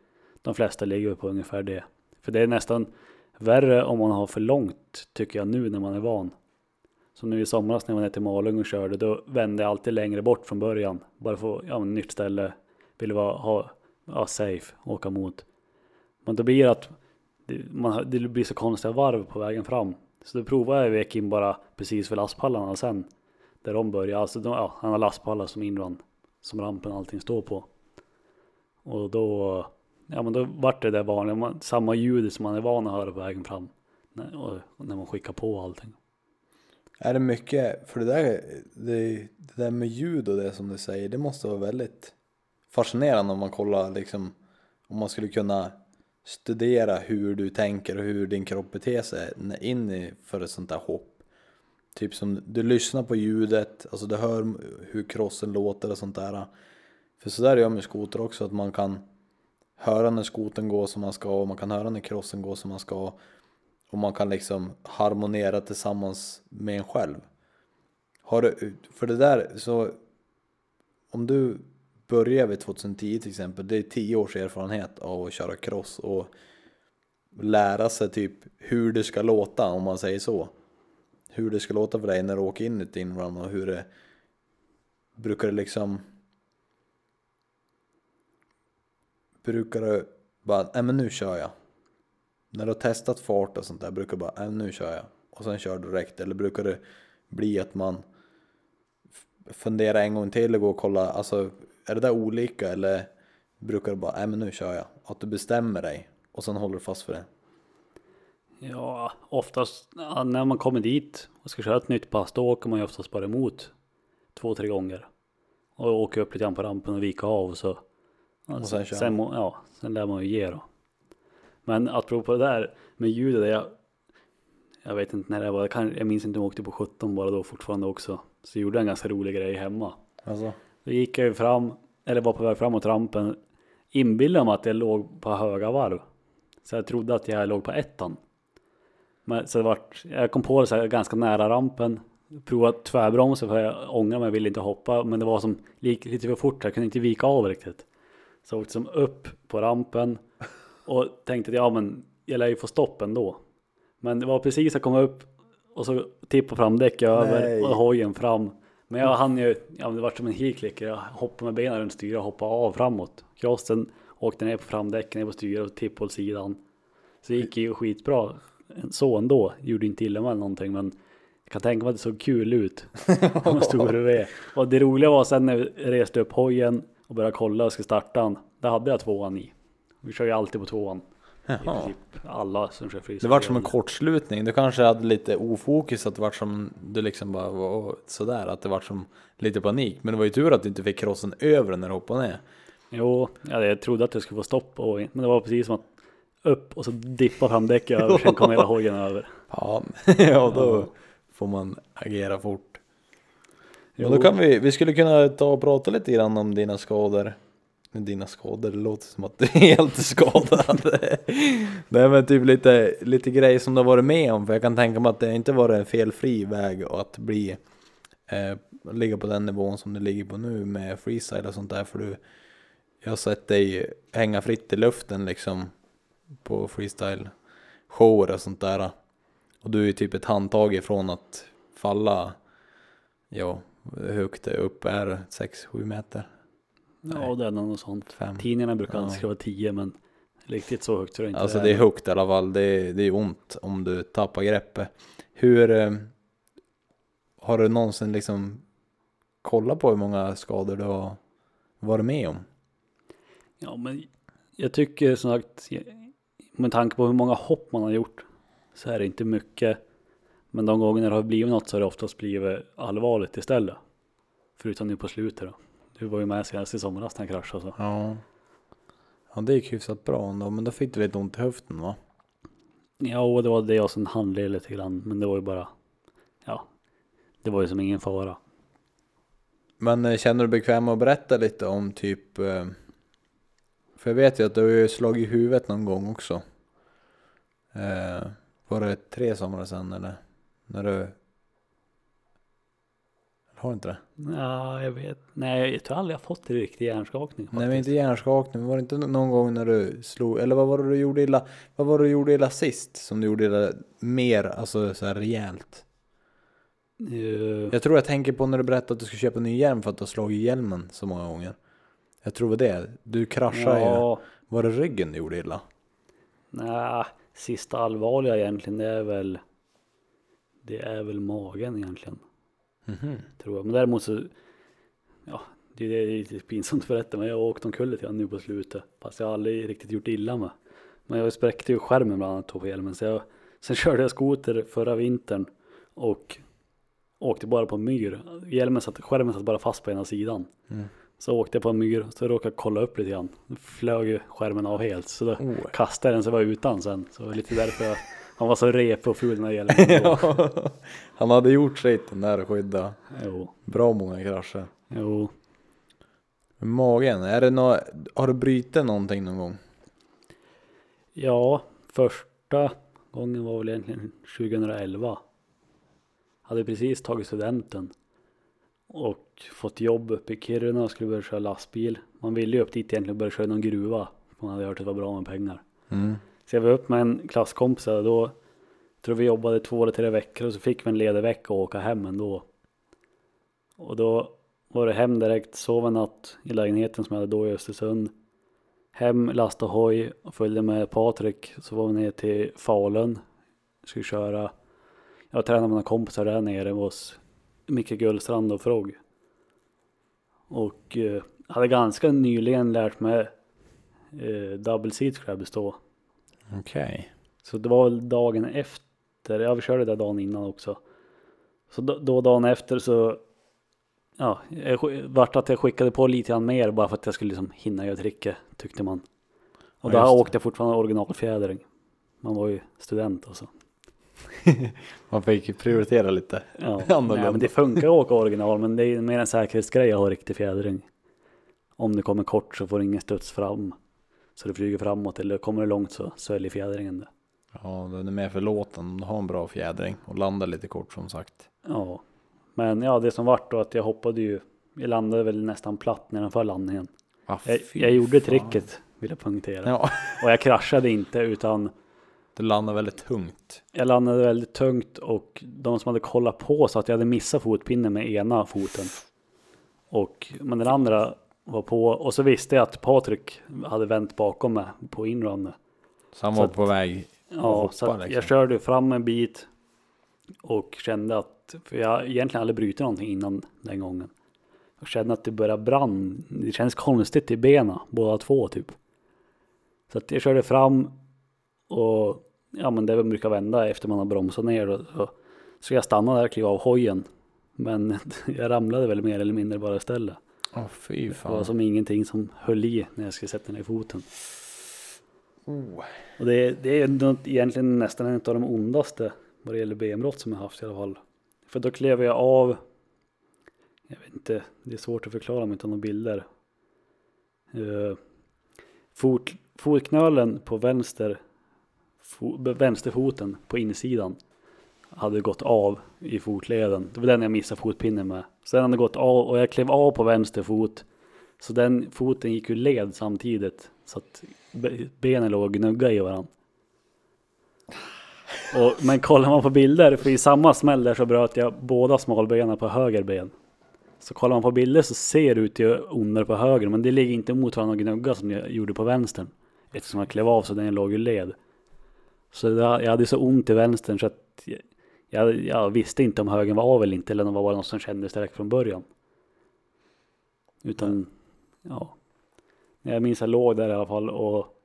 [SPEAKER 1] de flesta ligger på ungefär det. För det är nästan värre om man har för långt tycker jag nu när man är van. Som nu i somras när jag var ner till Malung och körde då vände jag alltid längre bort från början. Bara för att, ja men nytt ställe, vill vara, ha, ja, safe, åka mot. Men då blir det att det, man, det blir så konstiga varv på vägen fram. Så då provade jag vek in bara precis vid lastpallarna sen. Där de börjar, alltså de, ja, han har lastpallar som inrun. Som rampen och allting står på. Och då, ja men då vart det där vanliga, man, samma ljud som man är van att höra på vägen fram. När, och, och när man skickar på allting.
[SPEAKER 3] Är det mycket, för det där, det, det där med ljud och det som du säger, det måste vara väldigt fascinerande om man kollar liksom, om man skulle kunna studera hur du tänker och hur din kropp beter sig in i för ett sånt där hopp. Typ som du lyssnar på ljudet, alltså du hör hur krossen låter och sånt där. För sådär gör man med skoter också, att man kan höra när skoten går som man ska och man kan höra när krossen går som man ska. och man kan liksom harmonera tillsammans med en själv. Har du, för det där så om du börjar vid 2010 till exempel, det är 10 års erfarenhet av att köra cross och lära sig typ hur det ska låta om man säger så. Hur det ska låta för dig när du åker in i ett inrun och hur det brukar det liksom brukar du bara, nej men nu kör jag. När du har testat fart och sånt där brukar du bara, nej nu kör jag. Och sen kör du direkt. Eller brukar det bli att man funderar en gång till och går och kollar, alltså är det där olika eller brukar du bara, nej men nu kör jag. Att du bestämmer dig och sen håller du fast för det.
[SPEAKER 1] Ja, oftast när man kommer dit och ska köra ett nytt pass då åker man ju oftast bara emot två, tre gånger. Och åker upp lite grann på rampen och vika av så.
[SPEAKER 3] Och sen kör
[SPEAKER 1] sen, ja, sen lär man ju ge då. Men att prova på det där med ljudet, jag, jag vet inte när det var, jag, kan, jag minns inte om jag åkte på 17 bara då fortfarande också. Så jag gjorde en ganska rolig grej hemma.
[SPEAKER 3] Alltså,
[SPEAKER 1] Då gick jag ju fram, eller var på väg framåt rampen, inbillade mig att jag låg på höga varv. Så jag trodde att jag låg på ettan. Men så det vart, jag kom på det så här ganska nära rampen, provade tvärbromsa för jag ångrade mig, jag ville inte hoppa, men det var som lite för fort, jag kunde inte vika av riktigt. Så jag åkte som upp på rampen och tänkte att ja men jag lär ju få stopp ändå. Men det var precis att komma upp och så tippa framdäck över och hojen fram. Men jag hann ju, ja det var som en heelklicker, jag hoppade med benen runt styret och hoppade av framåt. Crossen åkte ner på framdäcken, ner på styret och tippade åt sidan. Så det gick ju skitbra så ändå, gjorde inte illa eller någonting men jag kan tänka mig att det såg kul ut. Med stor V. Och det roliga var sen när vi reste upp hojen och började kolla och skulle starta den. Där hade jag tvåan i. Vi kör ju alltid på tvåan.
[SPEAKER 3] Jaha.
[SPEAKER 1] princip alla som kör freestyle.
[SPEAKER 3] Det vart som en kortslutning. Du kanske hade lite ofokus, att det vart som du liksom bara var sådär, att det vart som lite panik. Men det var ju tur att du inte fick krossen över när du hoppade ner.
[SPEAKER 1] Jo, ja, jag trodde att jag skulle få stopp hojen. Men det var precis som att upp och så dippa fram däcket över. Sen kom hela hojen över.
[SPEAKER 3] Ja, ja då får man agera fort. Men
[SPEAKER 1] Jo.
[SPEAKER 3] då kan vi, vi skulle kunna ta och prata lite grann om dina skador. Med Dina skador, det låter som att du är helt skadad. Nej men typ lite, lite grejer som du har varit med om. För jag kan tänka mig att det inte varit en felfri väg att bli eh, ligga på den nivån som du ligger på nu med freestyle och sånt där. För du, jag har sett dig hänga fritt i luften liksom på freestyle shower och sånt där. Och du är typ ett handtag ifrån att falla, ja, hur högt det upp är 6-7 meter.
[SPEAKER 1] Ja, det är något sånt.
[SPEAKER 3] Fem.
[SPEAKER 1] Tidningarna brukar alltid skriva 10 men riktigt så högt tror jag inte
[SPEAKER 3] Alltså det är högt i alla fall, det är, det är ont om du tappar greppet. Hur, eh, har du någonsin liksom kollat på hur många skador du har varit med om?
[SPEAKER 1] Ja, men jag tycker som sagt, med tanke på hur många hopp man har gjort så är det inte mycket. Men de gånger det har blivit något så har det oftast blivit allvarligt istället. Förutom nu på slutet då. Du var ju med senast i somras när jag kraschade så.
[SPEAKER 3] Ja. Ja det gick hyfsat bra ändå, men då fick du lite ont i höften va?
[SPEAKER 1] Ja, och det var det och sen handled lite grann. Men det var ju bara, ja, det var ju som ingen fara.
[SPEAKER 3] Men eh, känner du dig bekväm att berätta lite om typ eh, För jag vet ju att du har ju slagit i huvudet någon gång också eh, Var det tre somrar sedan eller? När du Har du inte det?
[SPEAKER 1] Ja, jag vet. Nej, jag tror aldrig jag fått det riktig hjärnskakning.
[SPEAKER 3] Nej men
[SPEAKER 1] faktiskt.
[SPEAKER 3] inte hjärnskakning, var det inte någon gång när du slog Eller vad var det du gjorde illa? Vad var det du gjorde illa sist? Som du gjorde illa mer, alltså så här rejält?
[SPEAKER 1] Eh,
[SPEAKER 3] Jag tror jag tänker på när du berättade att du ska köpa en ny hjälm för att du har slagit hjälmen så många gånger Jag tror det var det, du kraschade ju
[SPEAKER 1] ja,
[SPEAKER 3] Var det ryggen du gjorde illa?
[SPEAKER 1] nej, sista allvarliga egentligen det är väl det är väl magen egentligen.
[SPEAKER 3] Mhm.
[SPEAKER 1] Tror jag. Men däremot så, ja, det är lite pinsamt att berätta men jag har åkt omkull lite grann nu på slutet. Fast jag har aldrig riktigt gjort illa mig. Men jag spräckte ju skärmen bland annat på hjälmen. Så jag, sen körde jag skoter förra vintern och åkte bara på en myr. Hjälmen satt, skärmen satt bara fast på ena sidan.
[SPEAKER 3] Mm.
[SPEAKER 1] Så åkte jag på en myr, så råkade jag kolla upp lite grann. Då flög skärmen av helt. Så då
[SPEAKER 3] Oh.
[SPEAKER 1] kastade jag den så jag var utan sen. Så det var lite därför jag, han var så rep och ful här hjälmen.
[SPEAKER 3] Ja, Han hade gjort sitt den där skydda
[SPEAKER 1] Jo,
[SPEAKER 3] bra många krascher
[SPEAKER 1] jo.
[SPEAKER 3] Magen, är det nå har du brutit någonting någon gång?
[SPEAKER 1] Ja, första gången var väl egentligen 2011. Hade precis tagit studenten. Och fått jobb uppe i Kiruna och skulle börja köra lastbil. Man ville ju upp dit egentligen och börja köra någon gruva. Man hade hört att det var bra med pengar.
[SPEAKER 3] Mm.
[SPEAKER 1] Så jag var upp med en klasskompis och då tror vi jobbade två eller tre veckor och så fick vi en ledig vecka och åka hem ändå. Och då var det hem direkt, sov en natt i lägenheten som jag hade då i Östersund. Hem, lasta hoj och följde med Patrik. Så var vi ner till Falun. Skulle köra. Jag tränade med några kompisar där nere hos Micke Gullstrand och Frog. Och eh, hade ganska nyligen lärt mig eh, double seat crabs då.
[SPEAKER 3] Okej.
[SPEAKER 1] Så det var väl dagen efter, ja vi körde det dagen innan också. Så då, då dagen efter så, ja, jag vart att jag skickade på lite grann mer bara för att jag skulle liksom hinna göra tricket tyckte man. Och
[SPEAKER 3] Ja,
[SPEAKER 1] där åkte jag fortfarande originalfjädring. Man var ju student alltså.
[SPEAKER 3] Man fick prioritera lite.
[SPEAKER 1] Ja,
[SPEAKER 3] Annorlunda.
[SPEAKER 1] nej, men det funkar att åka original men det är mer en säkerhetsgrej att ha riktig fjädring. Om det kommer kort så får ingen studs fram. Så det flyger framåt eller kommer det långt så sväljer fjädringen det.
[SPEAKER 3] Ja, den är mer förlåten om du har en bra fjädring och landar lite kort som sagt.
[SPEAKER 1] Ja, men ja, det som vart då att jag hoppade ju. Jag landade väl nästan platt nedanför landningen.
[SPEAKER 3] Ah,
[SPEAKER 1] Jag, jag gjorde
[SPEAKER 3] fan.
[SPEAKER 1] tricket, vill jag punktera.
[SPEAKER 3] Ja,
[SPEAKER 1] Och jag kraschade inte, utan
[SPEAKER 3] du landar väldigt tungt.
[SPEAKER 1] jag landade väldigt tungt och de som hade kollat på sa att jag hade missat fotpinnen med ena foten. Och, men den andra var på och så visste jag att Patrik hade vänt bakom mig på inrunner.
[SPEAKER 3] Så han
[SPEAKER 1] Så
[SPEAKER 3] var
[SPEAKER 1] att-
[SPEAKER 3] på väg
[SPEAKER 1] Ja,
[SPEAKER 3] hoppa,
[SPEAKER 1] så att
[SPEAKER 3] liksom.
[SPEAKER 1] jag körde fram en bit och kände att, för jag egentligen aldrig brutit någonting innan den gången. Jag kände att det började brann. Det känns konstigt i benen, båda två typ. Så att jag körde fram och ja men det brukar vända efter man har bromsat ner. Och, så, så jag stannade där och klev av hojen. Men jag ramlade väl mer eller mindre bara istället.
[SPEAKER 3] Åh fy
[SPEAKER 1] Det var
[SPEAKER 3] fan.
[SPEAKER 1] som ingenting som höll i när jag skulle sätta ner foten.
[SPEAKER 3] Oh.
[SPEAKER 1] Och det, det är något, egentligen nästan en av de ondaste vad det gäller benbrott som jag haft i alla fall. För då klev jag av, jag vet inte, det är svårt att förklara med utan några bilder. Uh, fot, fotknölen på vänster, fo, vänsterfoten på insidan hade gått av i fotleden. Det var den jag missade fotpinnen med. Sen den det gått av och jag klev av på vänster fot. Så den foten gick ur led samtidigt. Så att benen låg och gnuggade i varandra. Och, men kollar man på bilder, för i samma smäll där så bröt jag båda smalbenen på höger ben. Så kollar man på bilder så ser det ut att göra ondare på höger, men det ligger inte mot varandra och gnugga som jag gjorde på vänstern. Eftersom jag klev av så den låg ju led. Så jag hade så ont i vänstern så att jag, jag, visste inte om högen var av eller inte, eller om det var bara något som kändes direkt från början. Utan, ja. Jag minns jag låg där i alla fall och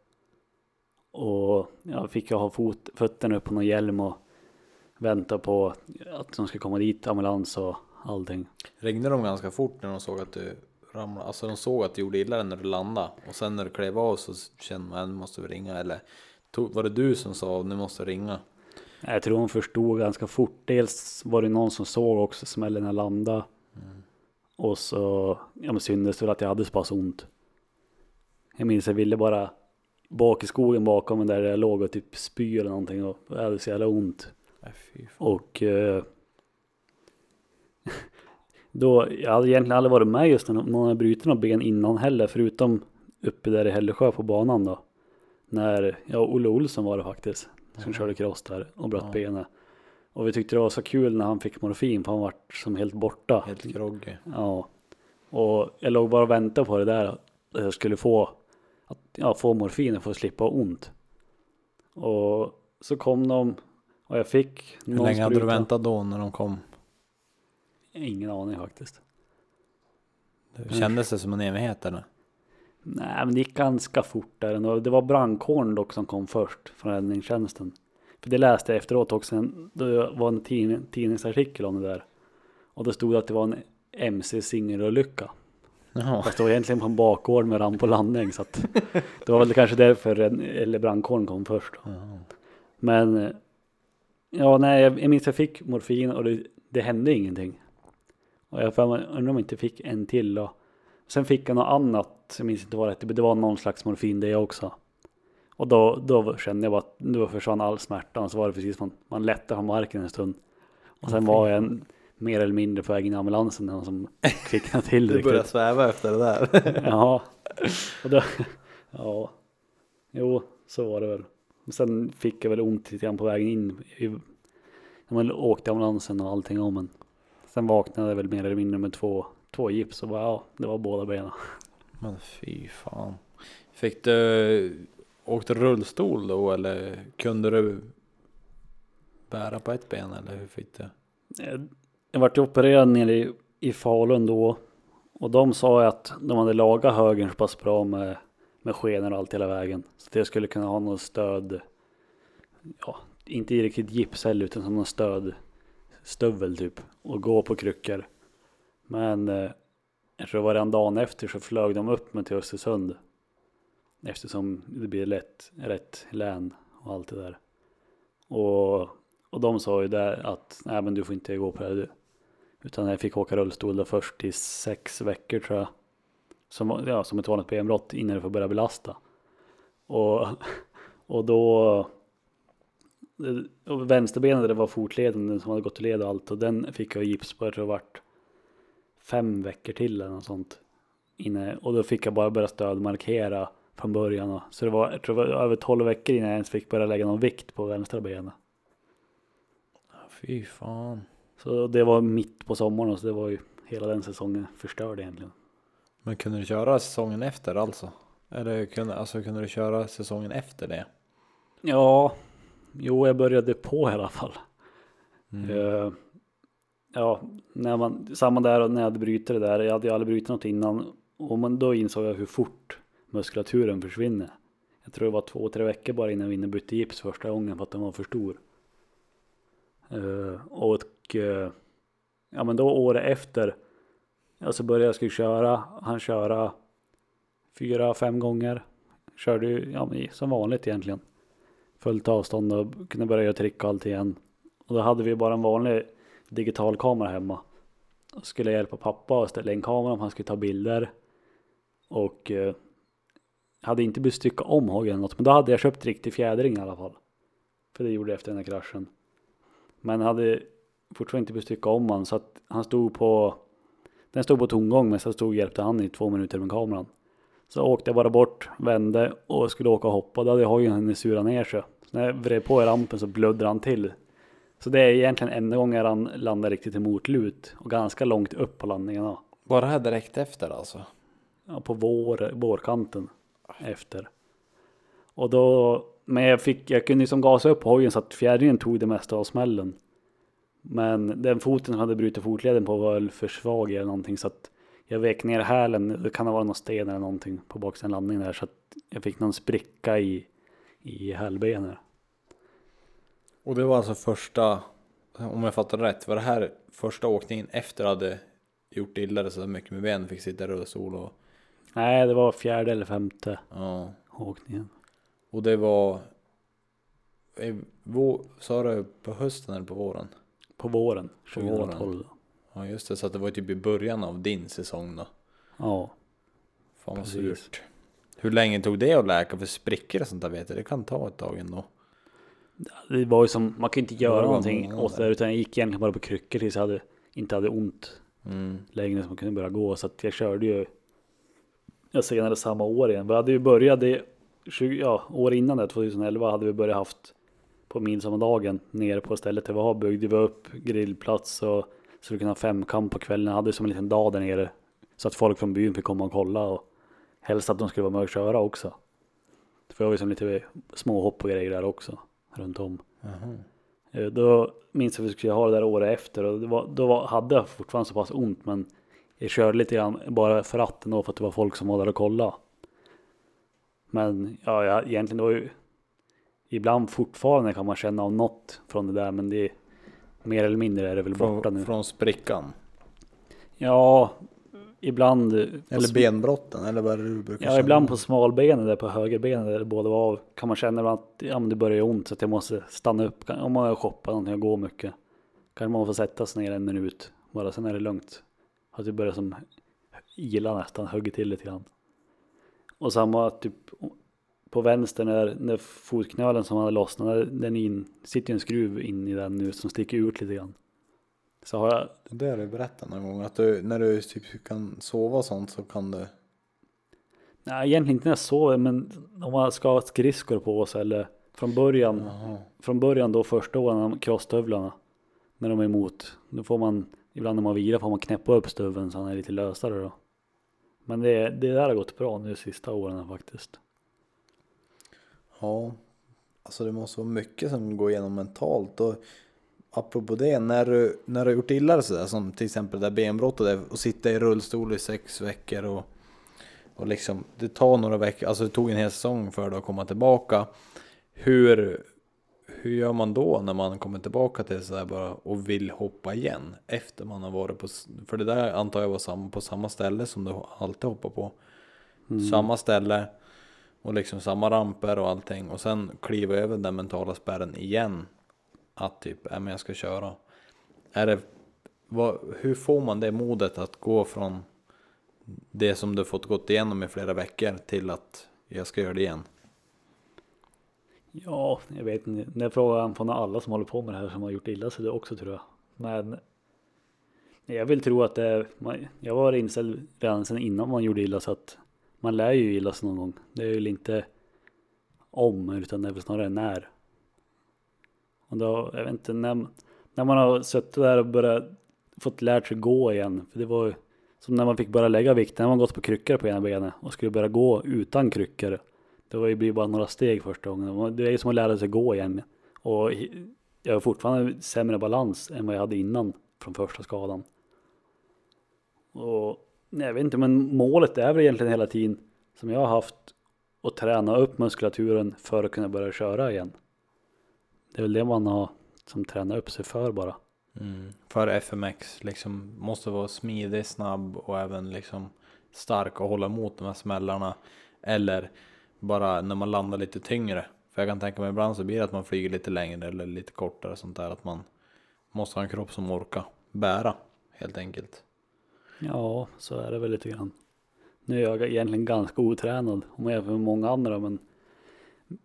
[SPEAKER 1] och jag fick ju ha fot, fötterna upp på någon hjälm och vänta på att de ska komma dit, ambulans och allting.
[SPEAKER 3] Ringde de ganska fort när de såg att du ramlade? Alltså de såg att du gjorde illa dig när du landade. Och sen när du klev av så kände man att nu måste vi ringa. Eller tog, var det du som sa nu måste ringa?
[SPEAKER 1] Jag tror de förstod ganska fort. Dels var det någon som såg också smällen jag landade. Och så ja, men syntes det väl att jag hade så pass ont. Jag minns jag ville bara bak i skogen bakom mig där jag låg och typ spy eller någonting och jag hade så jävla ont. Och eh, då, jag hade egentligen aldrig varit med just när någon hade brutit några ben innan heller, förutom uppe där i Hällesjö på banan då. När, ja Olle Olsson var det faktiskt, som körde cross där och bröt
[SPEAKER 3] Ja.
[SPEAKER 1] benet. Och vi tyckte det var så kul när han fick morfin, för han var som helt borta.
[SPEAKER 3] Helt groggy.
[SPEAKER 1] Ja. Och jag låg bara och väntade på det där, att jag skulle få, att, ja, få morfin för att slippa ont. Och så kom de och jag fick
[SPEAKER 3] Hur länge hade du
[SPEAKER 1] spruta.
[SPEAKER 3] väntat då när de kom?
[SPEAKER 1] Ingen aning faktiskt.
[SPEAKER 3] Det kändes det som en evighet eller?
[SPEAKER 1] Nej, men det gick ganska fort där ändå. Det var brandkåren dock som kom först från räddningstjänsten. För det läste jag efteråt också. Det var en tidning, tidningsartikel om det där. Och det stod att det var en MC-singelolycka.
[SPEAKER 3] Jaha.
[SPEAKER 1] Fast det var egentligen på en bakgård med ramp och landning. Så att det var väl kanske därför eller brandkåren kom först.
[SPEAKER 3] Jaha.
[SPEAKER 1] Men eh, ja, nej, jag, minns jag fick morfin och det, det hände ingenting. Och jag undrar om jag inte fick en till då. Sen fick jag något annat, jag minns inte vad det hette, men det var någon slags morfin det också. Och då, då kände jag bara att då försvann all smärta och så var det precis som man, man lättade från marken en stund. Och sen var jag en, mer eller mindre på väg in i ambulansen någon som kvicknade till
[SPEAKER 3] Du
[SPEAKER 1] riktigt.
[SPEAKER 3] sväva efter det där.
[SPEAKER 1] Ja, och då, ja, jo, så var det väl. Men Sen fick jag väl ont lite grann på vägen in. I, när man åkte ambulansen och allting om men sen vaknade jag väl mer eller mindre med två, två gips och bara, ja, det var båda benen.
[SPEAKER 3] Men fy fan. Fick du, åkte rullstol då eller kunde du bära på ett ben eller hur fick du?
[SPEAKER 1] Eh, Jag vart ju opererad nere i, i Falun då. Och de sa att de hade lagat högen så pass bra med, med skenor och allt hela vägen. Så att jag skulle kunna ha något stöd. Ja, inte riktigt gips heller utan som någon stöd. Stövel typ. Och gå på kryckor. Men eh, jag tror det var redan dagen efter så flög de upp mig till Östersund. Eftersom det blir lätt, rätt län och allt det där. Och och de sa ju där att nej men du får inte gå på det här. du. Utan jag fick åka rullstol då först i sex veckor tror jag. Som, ja, som ett vanligt benbrott innan du får börja belasta. Och, och då eh, och vänsterbenet det var fotleden den som hade gått i led och allt och den fick jag gips på jag tror det vart fem veckor till eller något sånt. Innan, och då fick jag bara börja stödmarkera från början. Och, så det var, jag tror det var över 12 veckor innan jag ens fick börja lägga någon vikt på vänstra benet.
[SPEAKER 3] Fy fan.
[SPEAKER 1] Så det var mitt på sommaren så det var ju hela den säsongen förstörd egentligen.
[SPEAKER 3] Men kunde du köra säsongen efter alltså? Eller kunde, alltså, kunde du köra säsongen efter det?
[SPEAKER 1] Ja, jo jag började på i alla fall.
[SPEAKER 3] Mm.
[SPEAKER 1] Ja, när man, samma där när jag hade brutit det där. Jag hade ju aldrig brutit något innan. Och man, då insåg jag hur fort muskulaturen försvinner. Jag tror det var två, tre veckor bara innan vi bytte gips första gången för att den var för stor. Uh, och uh, ja men då året efter. Ja så började jag skulle köra. Han köra fyra, fem gånger. Körde ju ja, men som vanligt egentligen. Fullt avstånd och kunde börja göra trick och allt igen. Och då hade vi bara en vanlig digital kamera hemma. Och skulle hjälpa pappa att ställa in kameran om han skulle ta bilder. Och eh, hade inte behövt stycka om hagen något. Men då hade jag köpt riktig fjädring i alla fall. För det gjorde jag efter den här kraschen. Men hade fortfarande inte behövt stycka om han så att han stod på den stod på tomgång men så stod och hjälpte han i två minuter med kameran. Så åkte jag bara bort, vände och skulle åka och hoppa. Då hade jag hojen hunnit sura ner sig. Så när jag vred på i rampen så blödde han till. Så det är egentligen enda gången han landar riktigt i motlut och ganska långt upp på landningarna.
[SPEAKER 3] Var det här direkt efter alltså?
[SPEAKER 1] Ja, på vår, vårkanten efter. Och då, men jag fick, jag kunde liksom gasa upp hojen så att fjädringen tog det mesta av smällen. Men den foten hade brutit fotleden på var väl för svag eller någonting så att jag vek ner hälen, det kan ha varit någon sten eller någonting på baksidan landningen där så att jag fick någon spricka i, i hälbenet.
[SPEAKER 3] Och det var alltså första, om jag fattar rätt, var det här första åkningen efter du hade gjort illa så mycket med benen, fick sitta i rullstol och
[SPEAKER 1] Nej, det var fjärde eller femte
[SPEAKER 3] ja.
[SPEAKER 1] åkningen.
[SPEAKER 3] Och det var, sa du på hösten eller på våren?
[SPEAKER 1] På våren
[SPEAKER 3] På våren.
[SPEAKER 1] 2012. då.
[SPEAKER 3] Ja just det, så att det var typ i början av din säsong då.
[SPEAKER 1] Ja,
[SPEAKER 3] Fan vad surt. Hur länge tog det att läka för sprickor och sånt där vet jag? Det kan ta ett tag ändå.
[SPEAKER 1] Det var ju som, man kan ju inte
[SPEAKER 3] var
[SPEAKER 1] göra
[SPEAKER 3] bara
[SPEAKER 1] någonting
[SPEAKER 3] månader.
[SPEAKER 1] åt det utan jag gick egentligen bara på kryckor tills jag hade, inte hade ont.
[SPEAKER 3] Mm.
[SPEAKER 1] längre som man kunde börja gå. Så att jag körde ju jag senare samma år igen. Vi hade ju börjat det 20, ja, år innan det, 2011 hade vi börjat haft på midsommardagen nere på stället där vi har byggde vi upp grillplats och så vi kunde ha femkamp på kvällen. Jag hade som en liten dag där nere så att folk från byn fick komma och kolla och helst att de skulle vara med och köra också. För jag har ju som lite småhopp och grejer där också runt om.
[SPEAKER 3] Jaha.
[SPEAKER 1] Eh, Då minns jag att vi skulle ha det där året efter och var, då var, hade jag fortfarande så pass ont men jag körde lite grann bara för ratten då för att det var folk som var där och kollade. Men ja, jag, egentligen det var ju ibland fortfarande kan man känna av något från det där men det är mer eller mindre är det väl borta
[SPEAKER 3] Från,
[SPEAKER 1] nu.
[SPEAKER 3] från sprickan?
[SPEAKER 1] Ja, ibland.
[SPEAKER 3] Eller
[SPEAKER 1] sm-
[SPEAKER 3] benbrotten? Eller vad är det du brukar
[SPEAKER 1] Ja,
[SPEAKER 3] känna?
[SPEAKER 1] ibland på smalbenet där på högerbenet där det båda var av kan man känna att ja, men det börjar göra ont så att jag måste stanna upp. Om man har shoppat någonting och går mycket. Kanske man får sätta sig ner en minut bara sen är det lugnt. Att det börjar som ila nästan, hugger till lite grann. Och samma typ på vänster när, när fotknölen som hade lossnat, den in, sitter ju en skruv in i den nu som sticker ut lite grann. Så har jag,
[SPEAKER 3] Det har du berättat någon gång, att du, när du typ kan sova och sånt så kan du...
[SPEAKER 1] nej egentligen inte när jag sover, men om man ska ha skridskor på sig eller från början,
[SPEAKER 3] Jaha.
[SPEAKER 1] från början då första åren, crosstövlarna, när de är emot, då får man, ibland när man vilar får man knäppa upp stuven så han är lite lösare då. Men det, det där har gått bra nu de sista åren faktiskt.
[SPEAKER 3] Ja, alltså det måste vara mycket som går igenom mentalt och apropå det, när du, när du har gjort illa dig sådär som till exempel det där benbrottet och sitta i rullstol i sex veckor och, och liksom det tar några veckor, alltså det tog en hel säsong för dig att komma tillbaka. Hur, hur gör man då när man kommer tillbaka till sådär bara och vill hoppa igen efter man har varit på, för det där antar jag var samma, på samma ställe som du alltid hoppar på. Samma ställe och liksom samma ramper och allting och sen kliva över den mentala spärren igen. Att typ, ja men jag ska köra. Är det, vad, hur får man det modet att gå från det som du fått gått igenom i flera veckor till att jag ska göra det igen?
[SPEAKER 1] Ja, jag vet inte. Det är frågan nog alla som håller på med det här som har gjort illa sig det också tror jag. Men jag vill tro att det är, jag var inställd redan sedan innan man gjorde illa så att man lär ju illa sig någon gång. Det är väl inte om utan det är väl snarare när. Och då, jag vet inte, när, när man har suttit där och börjat fått lärt sig gå igen. För det var ju som när man fick börja lägga vikt, när man gått på kryckor på ena benet och skulle börja gå utan kryckor. Det var ju blir bara några steg första gången. Det är ju som att lära sig gå igen. Och jag har fortfarande sämre balans än vad jag hade innan från första skadan. Och nej, jag vet inte, men målet är väl egentligen hela tiden som jag har haft att träna upp muskulaturen för att kunna börja köra igen. Det är väl det man har som tränar upp sig för bara.
[SPEAKER 3] För FMX liksom måste vara smidig, snabb och även liksom stark och hålla emot de här smällarna. Eller bara när man landar lite tyngre. För jag kan tänka mig ibland så blir det att man flyger lite längre eller lite kortare sånt där. Att man måste ha en kropp som orkar bära helt enkelt.
[SPEAKER 1] Ja, så är det väl lite grann. Nu är jag egentligen ganska otränad om jag jämför med många andra, men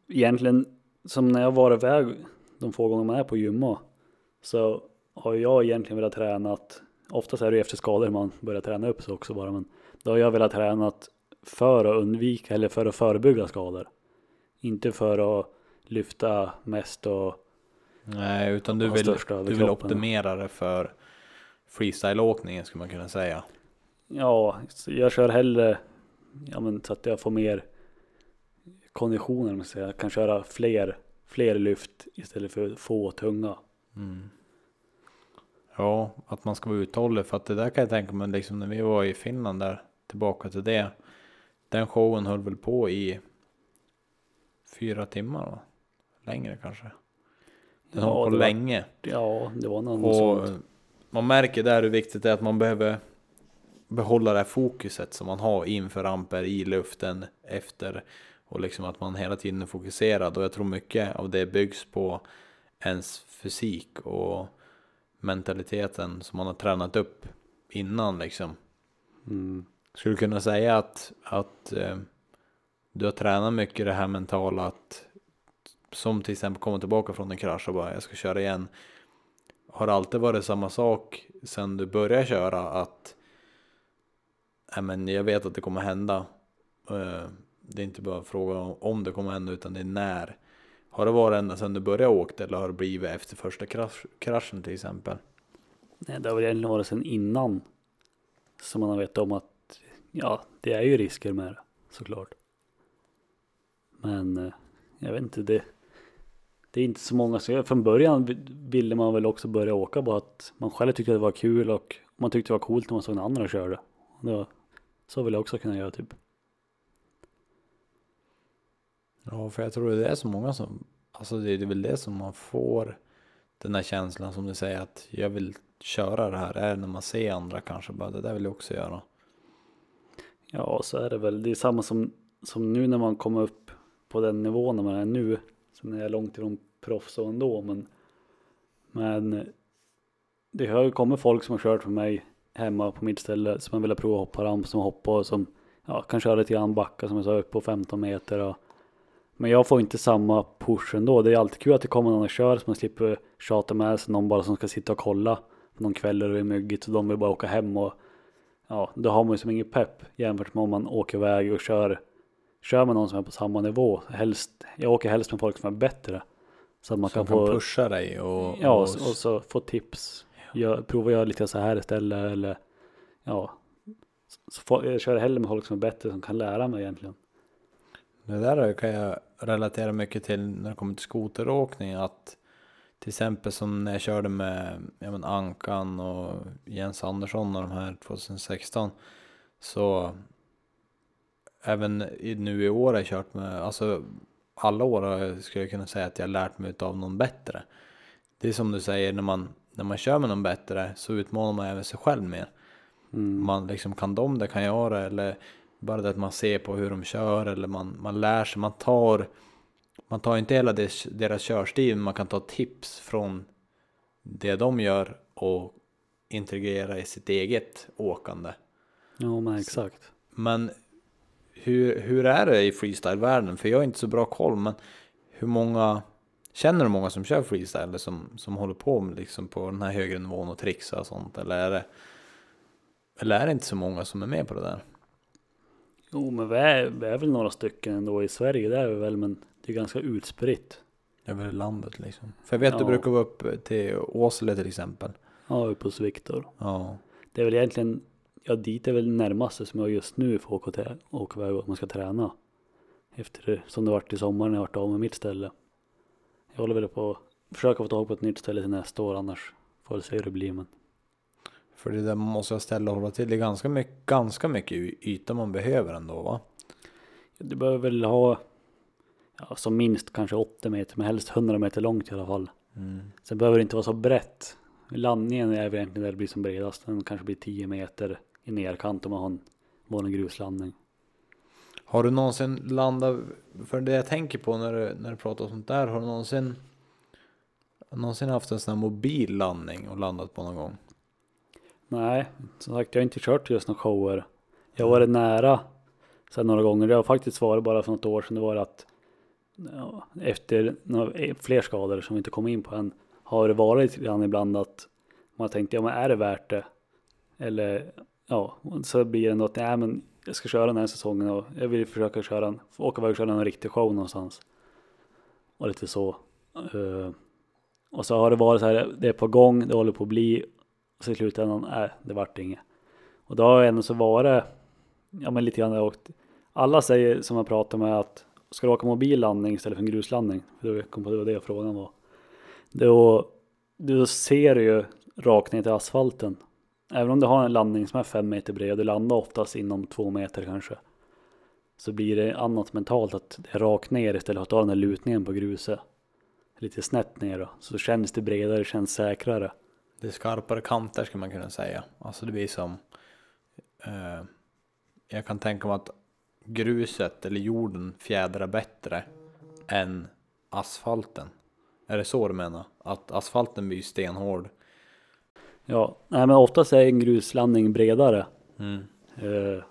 [SPEAKER 1] egentligen som när jag var iväg de få gånger man är på gymma så har jag egentligen velat träna att oftast är det efter skador man börjar träna upp sig också bara, men då har jag velat träna att för att undvika eller för att förebygga skador. Inte för att lyfta mest och
[SPEAKER 3] Nej, utan du vill, du vill optimera det för freestyleåkningen skulle man kunna säga.
[SPEAKER 1] Ja, jag kör hellre ja, men, så att jag får mer konditioner. man säger. Jag kan köra fler, fler lyft istället för få tunga.
[SPEAKER 3] Ja, att man ska vara uthållig för att det där kan jag tänka mig liksom när vi var i Finland där tillbaka till det. Den showen höll väl på i fyra timmar va? Längre kanske. Den
[SPEAKER 1] Ja,
[SPEAKER 3] höll på
[SPEAKER 1] det var-
[SPEAKER 3] länge.
[SPEAKER 1] Ja, det var någon
[SPEAKER 3] Och
[SPEAKER 1] sånt.
[SPEAKER 3] man märker där hur viktigt det är att man behöver behålla det här fokuset som man har inför ramper i luften efter och liksom att man hela tiden är fokuserad och jag tror mycket av det byggs på ens fysik och mentaliteten som man har tränat upp innan liksom.
[SPEAKER 1] Mm.
[SPEAKER 3] Skulle du kunna säga att, att eh, du har tränat mycket det här mentala att som till exempel komma tillbaka från en krasch och bara jag ska köra igen. Har det alltid varit samma sak sen du började köra att men jag vet att det kommer hända. Eh, det är inte bara fråga om- om det kommer hända utan det är när. Har det varit ända sedan du började åka eller har det blivit efter första krasch, kraschen till exempel?
[SPEAKER 1] Nej, det har väl egentligen varit sedan innan. Som man har vetat om att ja, det är ju risker med det såklart. Men eh, jag vet inte, det, det är inte så många som Från början ville man väl också börja åka bara att man själv tyckte det var kul och man tyckte det var coolt när man såg när andra körde. Det var, så vill jag också kunna göra typ.
[SPEAKER 3] Ja, för jag tror det är så många som, alltså det är väl det som man får den här känslan som du säger att jag vill köra det här, är när man ser andra kanske bara det där vill jag också göra.
[SPEAKER 1] Ja, så är det väl. Det är samma som, som nu när man kommer upp på den nivån när man är nu. Sen är jag långt ifrån proffs och ändå, men men det har ju kommit folk som har kört för mig hemma på mitt ställe som har velat prova hoppa ramp som hoppar och som ja, kan köra lite grann backa som jag sa upp på 15 meter och men jag får inte samma push ändå. Det är alltid kul att det kommer någon och kör så man slipper tjata med sig någon bara som ska sitta och kolla någon kväll och det är myggigt så de vill bara åka hem och ja, då har man ju som ingen pepp jämfört med om man åker iväg och kör kör med någon som är på samma nivå. Helst, jag åker helst med folk som är bättre. Så att man kan
[SPEAKER 3] kan
[SPEAKER 1] få
[SPEAKER 3] pusha dig och...
[SPEAKER 1] Ja, och,
[SPEAKER 3] och,
[SPEAKER 1] och så få tips. Gör, prova göra lite så här istället eller ja. Så får, jag kör hellre med folk som är bättre som kan lära mig egentligen.
[SPEAKER 3] Det där kan jag relatera mycket till när det kommer till skoteråkning. Att till exempel som när jag körde med ja, men Ankan och Jens Andersson och de här 2016. Så även i, nu i år har jag kört med, alltså alla år skulle jag kunna säga att jag har lärt mig av någon bättre. Det är som du säger, när man, när man kör med någon bättre så utmanar man även sig själv mer.
[SPEAKER 1] Mm.
[SPEAKER 3] Man liksom kan de det kan jag det eller bara det att man ser på hur de kör eller man, man lär sig, man tar man tar inte hela deras, deras körstil men man kan ta tips från det de gör och integrera i sitt eget åkande.
[SPEAKER 1] Ja men exakt.
[SPEAKER 3] Men hur, hur är det i freestyle-världen? För jag har inte så bra koll men hur många Känner du många som kör freestyle eller som, som håller på med liksom på den här högre nivån och trixar och sånt? Eller är det Eller är det inte så många som är med på det där?
[SPEAKER 1] Jo men vi är, vi är väl några stycken ändå i Sverige det är vi väl men det är ganska utspritt.
[SPEAKER 3] Över landet liksom. För jag vet att du
[SPEAKER 1] Ja.
[SPEAKER 3] brukar vara upp till Åsele till exempel.
[SPEAKER 1] Ja uppe hos Viktor.
[SPEAKER 3] Ja.
[SPEAKER 1] Det är väl egentligen, ja dit är väl närmaste som jag just nu får åka, till, åka iväg och man ska träna. Efter det, som det varit i sommar när jag varit av med mitt ställe. Jag håller väl på att försöka få tag på ett nytt ställe till nästa år annars får jag se hur det blir men.
[SPEAKER 3] För det där måste ha ställe att hålla till. Det är ganska mycket, ganska mycket yta man behöver ändå va?
[SPEAKER 1] Du behöver väl ha ja, som minst kanske 80 meter men helst 100 meter långt i alla fall.
[SPEAKER 3] Mm.
[SPEAKER 1] Sen behöver det inte vara så brett. Landningen är väl egentligen där det blir som bredast. Den kanske blir 10 meter i nerkant om man har en vanlig gruslandning.
[SPEAKER 3] Har du någonsin landat, för det jag tänker på när du, när du pratar om sånt där, har du någonsin någonsin haft en sån här mobil landning och landat på någon gång?
[SPEAKER 1] Nej, som sagt jag har inte kört just några shower. Jag har varit nära sen några gånger. Det har faktiskt varit bara för något år sedan. Det var att ja, efter några eh, fler skador som vi inte kom in på än har det varit lite grann ibland att man tänkte ja men är det värt det? Eller ja, så blir det ändå att nej men jag ska köra den här säsongen och jag vill försöka köra en, åka iväg och köra en riktig show någonstans. Och lite så. Uh, och så har det varit så här, det är på gång, det håller på att bli så i slutändan, nej det vart inget. Och då har jag ändå så varit, ja men lite grann jag åkt. Alla säger som jag pratar med att ska du åka mobil landning istället för en gruslandning? För då kom på det var det frågan var. Då, då ser du ju rakt ner till asfalten. Även om du har en landning som är fem meter bred och du landar oftast inom två meter kanske. Så blir det annat mentalt att det är rakt ner istället för att ta den här lutningen på gruset. Lite snett ner då. Så känns det bredare, känns säkrare.
[SPEAKER 3] Det är skarpare kanter skulle man kunna säga. Alltså det blir som eh, Jag kan tänka mig att gruset eller jorden fjädrar bättre än asfalten. Är det så du menar? Att asfalten blir stenhård?
[SPEAKER 1] Ja, nej men oftast är en gruslandning bredare
[SPEAKER 3] Mm.
[SPEAKER 1] eh,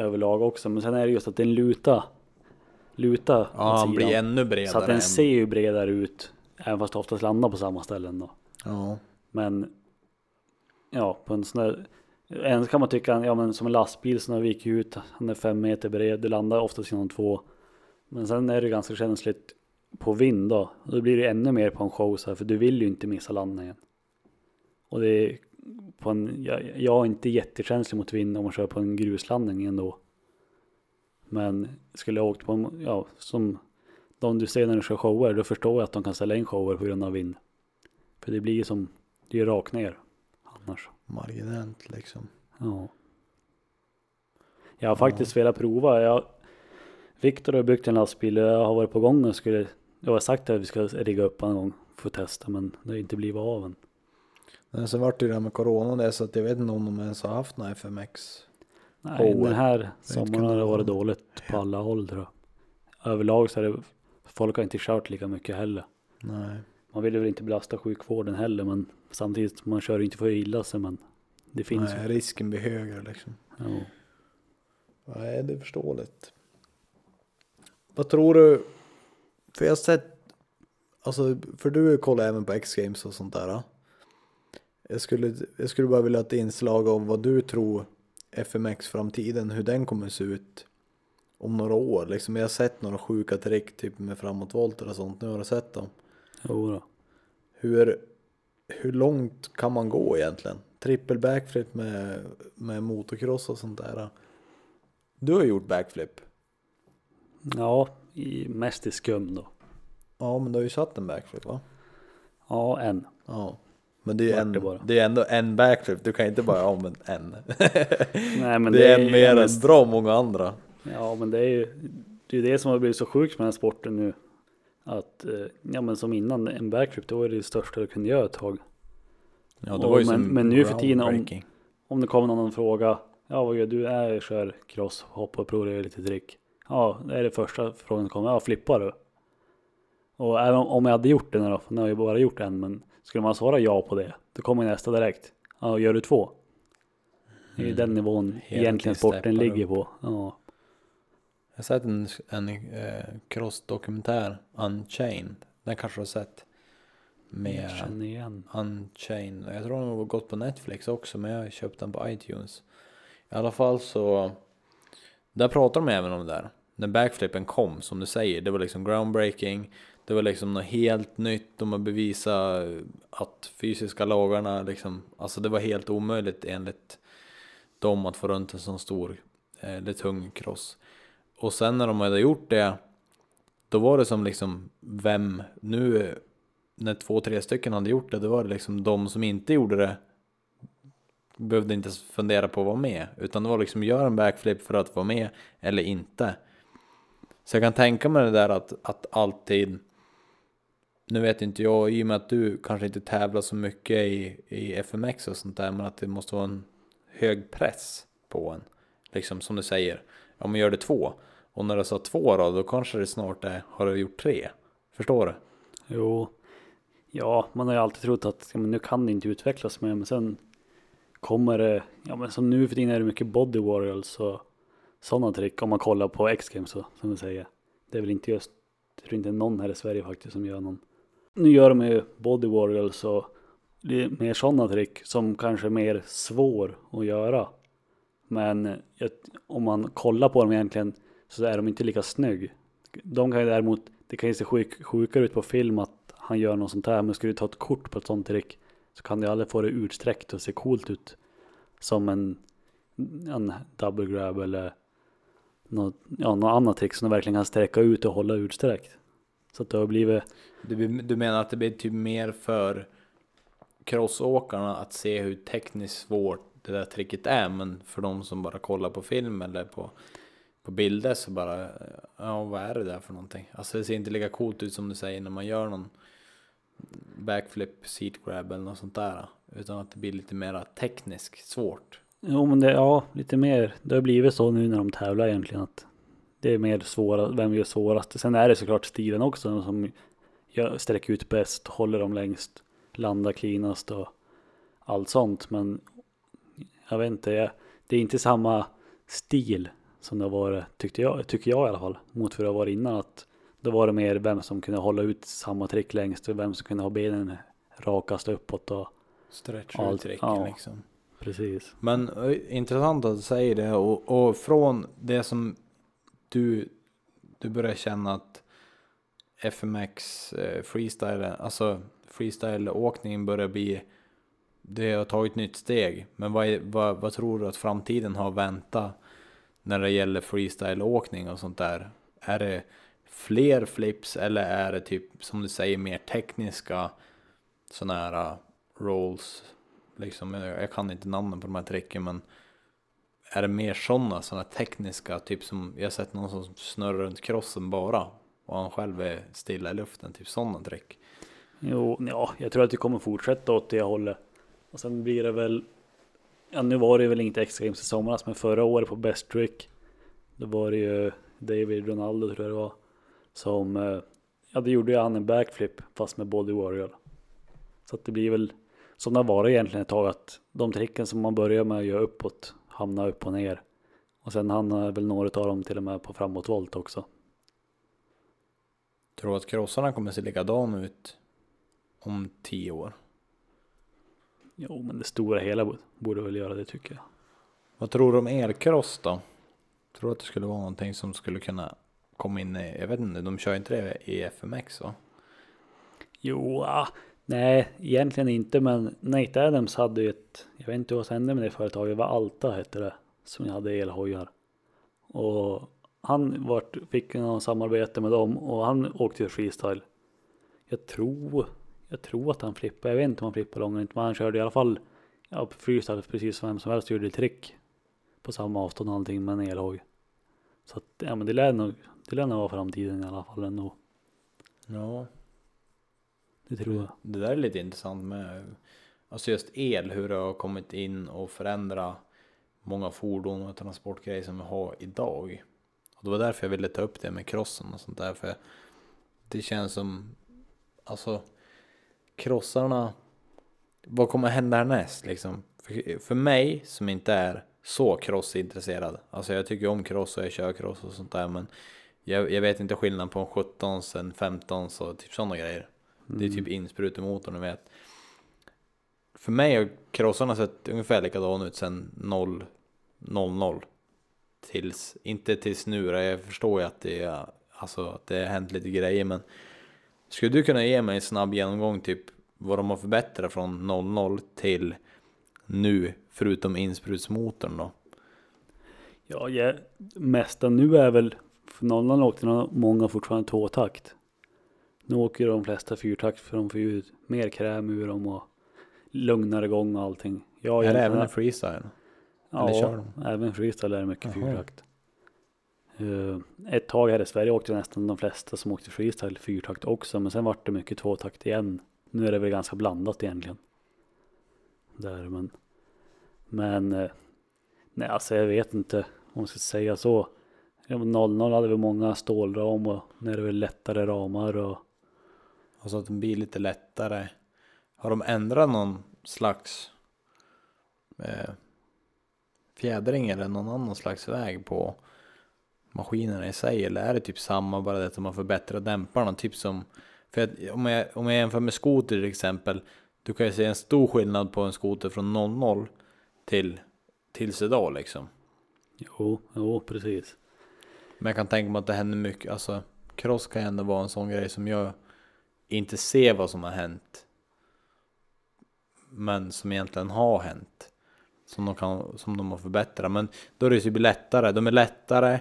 [SPEAKER 1] överlag också. Men sen är det just att den luta, luta
[SPEAKER 3] Ja, han blir ännu bredare.
[SPEAKER 1] Så att den
[SPEAKER 3] än-
[SPEAKER 1] ser ju bredare ut. Även fast det oftast landar på samma ställen då.
[SPEAKER 3] Ja.
[SPEAKER 1] Men ja, på en sån där en kan man tycka, ja men som en lastbil som har vikit ut, han är fem meter bred, det landar oftast inom två. Men sen är det ganska känsligt på vind då. Och då blir det ännu mer på en show så här, för du vill ju inte missa landningen. Och det är på en, jag, jag är inte jättekänslig mot vind om man kör på en gruslandning ändå. Men skulle jag åkt på en, ja som de du ser när du kör shower, då förstår jag att de kan ställa in shower på grund av vind. För det blir ju som, det är rakt ner annars.
[SPEAKER 3] Marginellt liksom.
[SPEAKER 1] Ja. Jag har faktiskt velat prova. Jag, Viktor har byggt en lastbil och jag har varit på gång och skulle, jag har sagt att vi ska rigga upp en gång för att testa men det har inte blivit av än.
[SPEAKER 3] Men så vart det ju det här med corona det så att jag vet inte om de ens har haft några FMX.
[SPEAKER 1] Nej, den här sommaren har det varit dåligt på alla håll tror jag. Överlag så är det, folk har inte kört lika mycket heller.
[SPEAKER 3] Nej.
[SPEAKER 1] Man vill väl inte belasta sjukvården heller men samtidigt man kör ju inte för illa sig men det finns
[SPEAKER 3] Nej,
[SPEAKER 1] ju.
[SPEAKER 3] risken blir högre liksom.
[SPEAKER 1] Ja.
[SPEAKER 3] Nej, det är förståeligt. Vad tror du? För jag har sett, alltså, för du kollar även på X-Games och sånt där. Jag skulle, jag skulle bara vilja ha ett inslag om vad du tror FMX-framtiden, hur den kommer se ut om några år. Liksom, jag har sett några sjuka trick typ med framåtvolter och sånt, nu har du sett dem.
[SPEAKER 1] Jo då.
[SPEAKER 3] Hur, hur långt kan man gå egentligen? Trippel backflip med, med motocross och sånt där. Du har gjort backflip.
[SPEAKER 1] Ja, i, mest i skum då.
[SPEAKER 3] Ja, men du har ju satt en backflip va?
[SPEAKER 1] Ja, en.
[SPEAKER 3] Ja. Men det är
[SPEAKER 1] Vart
[SPEAKER 3] en,
[SPEAKER 1] det
[SPEAKER 3] det är ändå en backflip, du kan inte bara, ja men en.
[SPEAKER 1] Nej men
[SPEAKER 3] det, är en mer än bra många andra.
[SPEAKER 1] Ja men det är ju det, är det som har blivit så sjukt med den här sporten nu. Att, eh, ja men som innan en backflip, då var det det största du kunde göra ett tag.
[SPEAKER 3] Ja,
[SPEAKER 1] Och men- men nu för tiden om-. Om det kommer någon och frågar, ja vad gör du? Äh, jag kör cross, hoppar och provar lite trick. Ja, det är det första frågan som kommer, ja flippar du? Och även om jag hade gjort det nu då, för nu har jag ju bara gjort en, men skulle man svara ja på det, då kommer nästa direkt. Ja, gör du två? Det är ju den nivån
[SPEAKER 3] Hela
[SPEAKER 1] egentligen sporten ligger
[SPEAKER 3] upp.
[SPEAKER 1] på. Ja.
[SPEAKER 3] Jag har sett en, en eh, cross-dokumentär, Unchained. Den kanske du har sett. Med
[SPEAKER 1] Jag känner igen.
[SPEAKER 3] Unchained. Jag tror den har gått på Netflix också, men jag har köpt den på iTunes. I alla fall så, där pratar de även om det där. När backflippen kom, som du säger, det var liksom groundbreaking. Det var liksom något helt nytt, de har bevisat att fysiska lagarna liksom, alltså det var helt omöjligt enligt dem att få runt en sån stor, eh, eller tung cross. Och sen när de hade gjort det, då var det som liksom, vem, nu när två, tre stycken hade gjort det, då var det liksom de som inte gjorde det behövde inte ens fundera på att vara med, utan det var liksom gör en backflip för att vara med eller inte. Så jag kan tänka mig det där att, att alltid, nu vet inte jag, i och med att du kanske inte tävlar så mycket i, i FMX och sånt där, men att det måste vara en hög press på en. Liksom som du säger, om man gör det två, och när du sa två då, då kanske det snart är, har du gjort tre? Förstår du?
[SPEAKER 1] Jo, ja, man har ju alltid trott att ja, men nu kan det inte utvecklas mer, men sen kommer det, ja men som nu för tiden är det mycket body warriors och sådana trick om man kollar på X-games så, som du säger. Det är väl inte just, jag tror inte någon här i Sverige faktiskt som gör någon. Nu gör de ju body warriors och mer sådana trick som kanske är mer svår att göra. Men om man kollar på dem egentligen så är de inte lika snygg. De kan ju däremot, det kan ju se sjuk, sjukare ut på film att han gör något sånt här. Men skulle du ta ett kort på ett sånt trick så kan du aldrig få det utsträckt och se coolt ut. Som en, en double grab eller något, ja, något annat trick som du verkligen kan sträcka ut och hålla utsträckt. Så att det har blivit,
[SPEAKER 3] Du, du menar att det blir typ mer för crossåkarna att se hur tekniskt svårt det där tricket är, men för de som bara kollar på film eller på, på bilder så bara, ja vad är det där för någonting? Alltså det ser inte lika coolt ut som du säger när man gör någon backflip, seat grab eller något sånt där. Utan att det blir lite mer tekniskt svårt.
[SPEAKER 1] jo men det, ja lite mer, det har blivit så nu när de tävlar egentligen att det är mer svåra, vem gör svårast. Sen är det såklart stilen också som sträcker ut bäst, håller dem längst, landar cleanast och allt sånt. Men jag vet inte, jag, det är inte samma stil som det har varit, tyckte jag, tycker jag i alla fall, mot hur det har varit innan. Att då var det mer vem som kunde hålla ut samma trick längst och vem som kunde ha benen rakast uppåt och
[SPEAKER 3] Stretch
[SPEAKER 1] Allt,
[SPEAKER 3] ut trick
[SPEAKER 1] ja.
[SPEAKER 3] liksom.
[SPEAKER 1] precis.
[SPEAKER 3] Men eh, intressant att du säger det och, och från det som du, du börjar känna att FMX eh, freestyle, alltså freestyleåkningen börjar bli, det har tagit ett nytt steg. Men vad, är, vad, vad tror du att framtiden har väntat när det gäller freestyleåkning och sånt där? Är det fler flips eller är det typ som du säger mer tekniska sådana här äh, rolls? Liksom, jag kan inte namnen på de här tricken men är det mer sådana, sådana tekniska, typ som jag har sett någon som snurrar runt krossen bara och han själv är stilla i luften, typ sådana trick.
[SPEAKER 1] Jo, ja, jag tror att det kommer fortsätta åt det hållet. Och sen blir det väl, ja nu var det väl inte extra games i somras, men förra året på Best Trick, då var det ju David Ronaldo tror jag det var, som, eh, ja det gjorde ju han en backflip fast med Body Warrior. Så att det blir väl som det har varit egentligen ett tag att de tricken som man börjar med att göra uppåt hamnar upp och ner. Och sen hamnar väl några av dem till och med på framåtvolt också.
[SPEAKER 3] Tror du att krossarna kommer se likadan ut om tio år?
[SPEAKER 1] Jo, men det stora hela bo- borde väl göra det tycker jag.
[SPEAKER 3] Vad tror du om elkross då? Tror du att det skulle vara någonting som skulle kunna komma in i, jag vet inte, de kör inte det i FMX va?
[SPEAKER 1] Jo, ah, nej, egentligen inte, men Nate Adams hade ju ett, jag vet inte vad som hände med det företaget, vad Alta hette det, som hade elhojar. Och han vart, fick något samarbete med dem och han åkte till freestyle. Jag tror, jag tror att han flippade, jag vet inte om han flippade långt inte, men han körde i alla fall ja, freestyle precis som vem som helst gjorde trick på samma avstånd och allting med en elhoj. Så att, ja men det lär nog, det lär nog vara framtiden i alla fall ändå.
[SPEAKER 3] Ja.
[SPEAKER 1] Det tror jag.
[SPEAKER 3] Det där är lite intressant med alltså just el, hur det har kommit in och förändra många fordon och transportgrejer som vi har idag. Och det var därför jag ville ta upp det med crossen och sånt där, för det känns som, alltså krossarna, vad kommer hända härnäst liksom? För, för mig som inte är så crossintresserad, alltså jag tycker om cross och jag kör cross och sånt där, men jag, jag vet inte skillnad på en 17 en 15 och typ sådana grejer. Det är typ insprutemotorn, ni vet. För mig har krossarna sett ungefär likadan ut sen 0, 00. Tills, inte tills nu då. jag förstår ju att det, är, alltså, att det har hänt lite grejer men Skulle du kunna ge mig en snabb genomgång typ vad de har förbättrat från 00 till nu förutom insprutsmotorn då?
[SPEAKER 1] Ja, jag, mesta nu är väl, för nollan åkte nog många fortfarande tvåtakt. Nu åker de flesta fyrtakt för de får ju mer kräm ur dem och lugnare gång och allting. Ja,
[SPEAKER 3] är det även en freestyle?
[SPEAKER 1] Ja, även freestyle är det mycket
[SPEAKER 3] Jaha.
[SPEAKER 1] fyrtakt. Eh, ett tag här i Sverige åkte nästan de flesta som åkte freestyle fyrtakt också, men sen vart det mycket tvåtakt igen. Nu är det väl ganska blandat egentligen. Där, men, men eh, nej, alltså jag vet inte om jag ska säga så. 00 hade vi många stålram och nu är det väl lättare ramar och
[SPEAKER 3] Alltså att den blir lite lättare. Har de ändrat någon slags eh, fjädring eller någon annan slags väg på maskinerna i sig? Eller är det typ samma bara det att de har förbättrat dämparna? Typ som, för att om, jag, om jag jämför med skoter till exempel. Du kan ju se en stor skillnad på en skoter från 00 till tills idag liksom.
[SPEAKER 1] jo, jo precis.
[SPEAKER 3] Men jag kan tänka mig att det händer mycket, alltså cross kan ju ändå vara en sån grej som jag inte ser vad som har hänt. Men som egentligen har hänt. Som de, kan, som de har förbättrat. Men då är det typ lättare, de är lättare.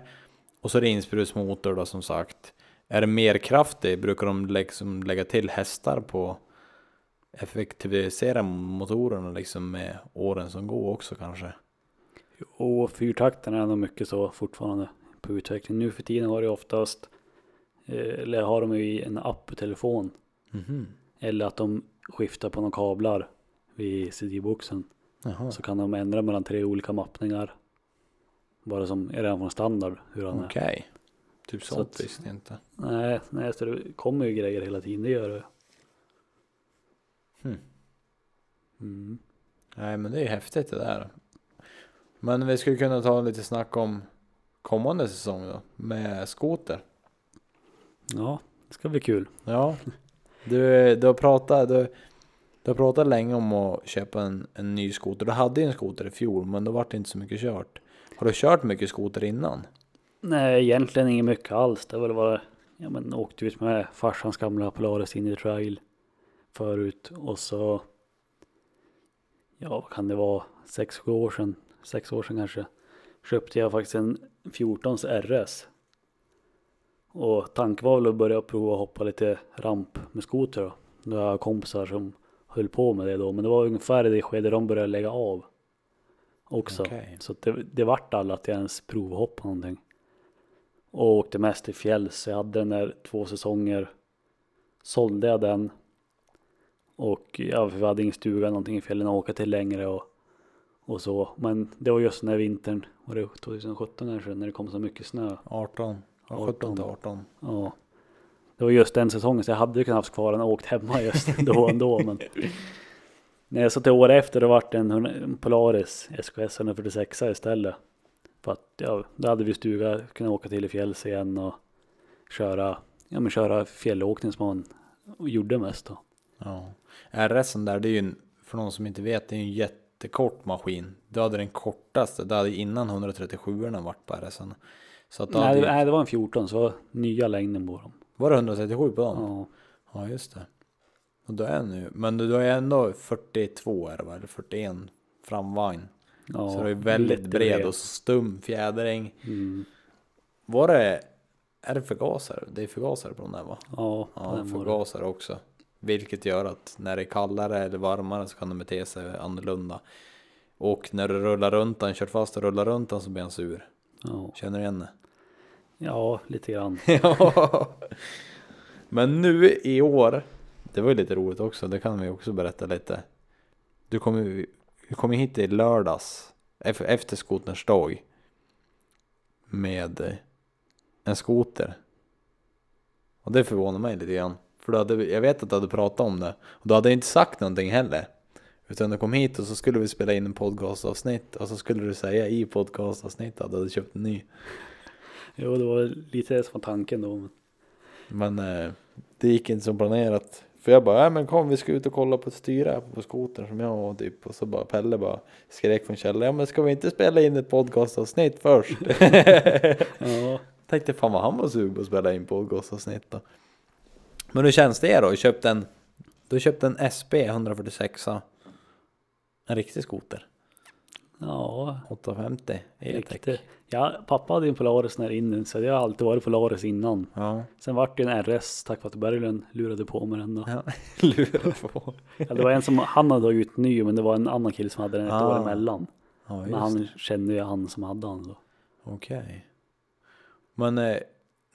[SPEAKER 3] Och så är det insprutsmotor då som sagt. Är det mer kraft i brukar de liksom lägga till hästar på effektivisera motorerna liksom med åren som går också kanske.
[SPEAKER 1] Och fyrtakten är nog mycket så fortfarande på utveckling. Nu för tiden har det oftast, eh, eller har de ju i en app på telefon.
[SPEAKER 3] Mhm.
[SPEAKER 1] Eller att de skiftar på några kablar vid CD-boxen. Så kan de ändra mellan tre olika mappningar. Bara som är redan från standard hur han är.
[SPEAKER 3] Okej. Typ
[SPEAKER 1] Så
[SPEAKER 3] sånt
[SPEAKER 1] att-
[SPEAKER 3] visste jag inte.
[SPEAKER 1] Nej, nej, så det kommer ju grejer hela tiden, det gör det.
[SPEAKER 3] Hmm.
[SPEAKER 1] Mm.
[SPEAKER 3] Nej men det är ju häftigt det där. Men vi skulle kunna ta lite snack om kommande säsong då. Med skoter.
[SPEAKER 1] Ja, det ska bli kul.
[SPEAKER 3] Ja. Du, du, har pratat, du, du har pratat länge om att köpa en, en ny skoter. Du hade ju en skoter i fjol men då var det inte så mycket kört. Har du kört mycket skoter innan?
[SPEAKER 1] Nej, egentligen inget mycket alls. Det var varit, ja men åkte ut med farsans gamla Polaris in i trail förut och så, ja vad kan det vara, sex, sju år sedan, sex år sedan kanske, köpte jag faktiskt en 14 RS. Och tanken var väl att börja prova att hoppa lite ramp med skoter då. Nu har jag kompisar som höll på med det då, men det var ungefär i det skedet de började lägga av. Också.
[SPEAKER 3] Okej.
[SPEAKER 1] Så det, det vart aldrig att jag ens provhoppade någonting. Och åkte mest i fjälls. Jag hade den där två säsonger. Sålde jag den. Och ja, för vi hade ingen stuga någonting i fjällen att åka till längre och, och så. Men det var just den här vintern. Var det 2017 kanske? När det kom så mycket snö.
[SPEAKER 3] 18? Ja, 17 till 18.
[SPEAKER 1] Ja. Det var just den säsongen så jag hade ju kunnat haft kvar den och åkt hemma just då ändå. Men när jag så till år efter det vart en, Polaris SKS 146 istället. För att ja, då hade vi stuga, kunna åka till i fjälls igen och köra ja, men köra fjällåkning som man gjorde mest då.
[SPEAKER 3] Ja. RSen där, det är ju en, för någon som inte vet, det är ju en jättekort maskin. Du hade den kortaste, det hade innan 137 varit på RSen. Så att
[SPEAKER 1] Nej, det- nej, det var en 14 så var nya längden på dem.
[SPEAKER 3] var det 137 på dem?
[SPEAKER 1] Ja,
[SPEAKER 3] Ja, just det. Och då är nu, men du har ju ändå 42 är det va? Eller 41 framvagn.
[SPEAKER 1] ja,
[SPEAKER 3] så det är väldigt bred och stum fjädring.
[SPEAKER 1] Mm,
[SPEAKER 3] Var det, är det förgasare? Det är förgasare på den där va?
[SPEAKER 1] ja,
[SPEAKER 3] Ja, förgasare också. Vilket gör att när det är kallare eller varmare så kan den bete sig annorlunda. Och när du rullar runt den, kört fast och rullar runt den så blir den sur.
[SPEAKER 1] Ja,
[SPEAKER 3] Känner du igen det?
[SPEAKER 1] ja, lite grann.
[SPEAKER 3] Ja. Men nu i år, det var ju lite roligt också, det kan vi också berätta lite. Du kom ju du kom hit i lördags, ef- efter skoterns dag. Med eh, en skoter. Och det förvånar mig lite grann. För du hade, jag vet att du hade pratat om det. Och du hade inte sagt någonting heller. Utan du kom hit och så skulle vi spela in en podcastavsnitt. Och så skulle du säga i podcastavsnittet att du hade köpt en ny.
[SPEAKER 1] Jo, det var lite det som var tanken då. men-
[SPEAKER 3] Men eh, det gick inte som planerat. För jag bara, ja men kom vi ska ut och kolla på ett styre på skotern som jag har typ. Och så bara Pelle bara skrek från källaren, ja men ska vi inte spela in ett podcastavsnitt först?
[SPEAKER 1] Ja,
[SPEAKER 3] Tänkte fan vad han var sugen på att spela in podcastavsnitt då. Men hur känns det då? Du köpte en, du köpte en SB 146 En riktig skoter.
[SPEAKER 1] Ja,
[SPEAKER 3] 850 E-tech.
[SPEAKER 1] riktigt. Ja, pappa hade en Polaris när inne så jag har alltid varit Polaris innan.
[SPEAKER 3] Ja.
[SPEAKER 1] Sen vart det en RS tack vare att Berglund lurade på mig den då.
[SPEAKER 3] ja. Lurar på.
[SPEAKER 1] Ja, det var en som han hade ut ny men det var en annan kille som hade den ett
[SPEAKER 3] Ah,
[SPEAKER 1] år emellan.
[SPEAKER 3] Ja,
[SPEAKER 1] Men han kände ju han som hade han då.
[SPEAKER 3] Okej. Men eh,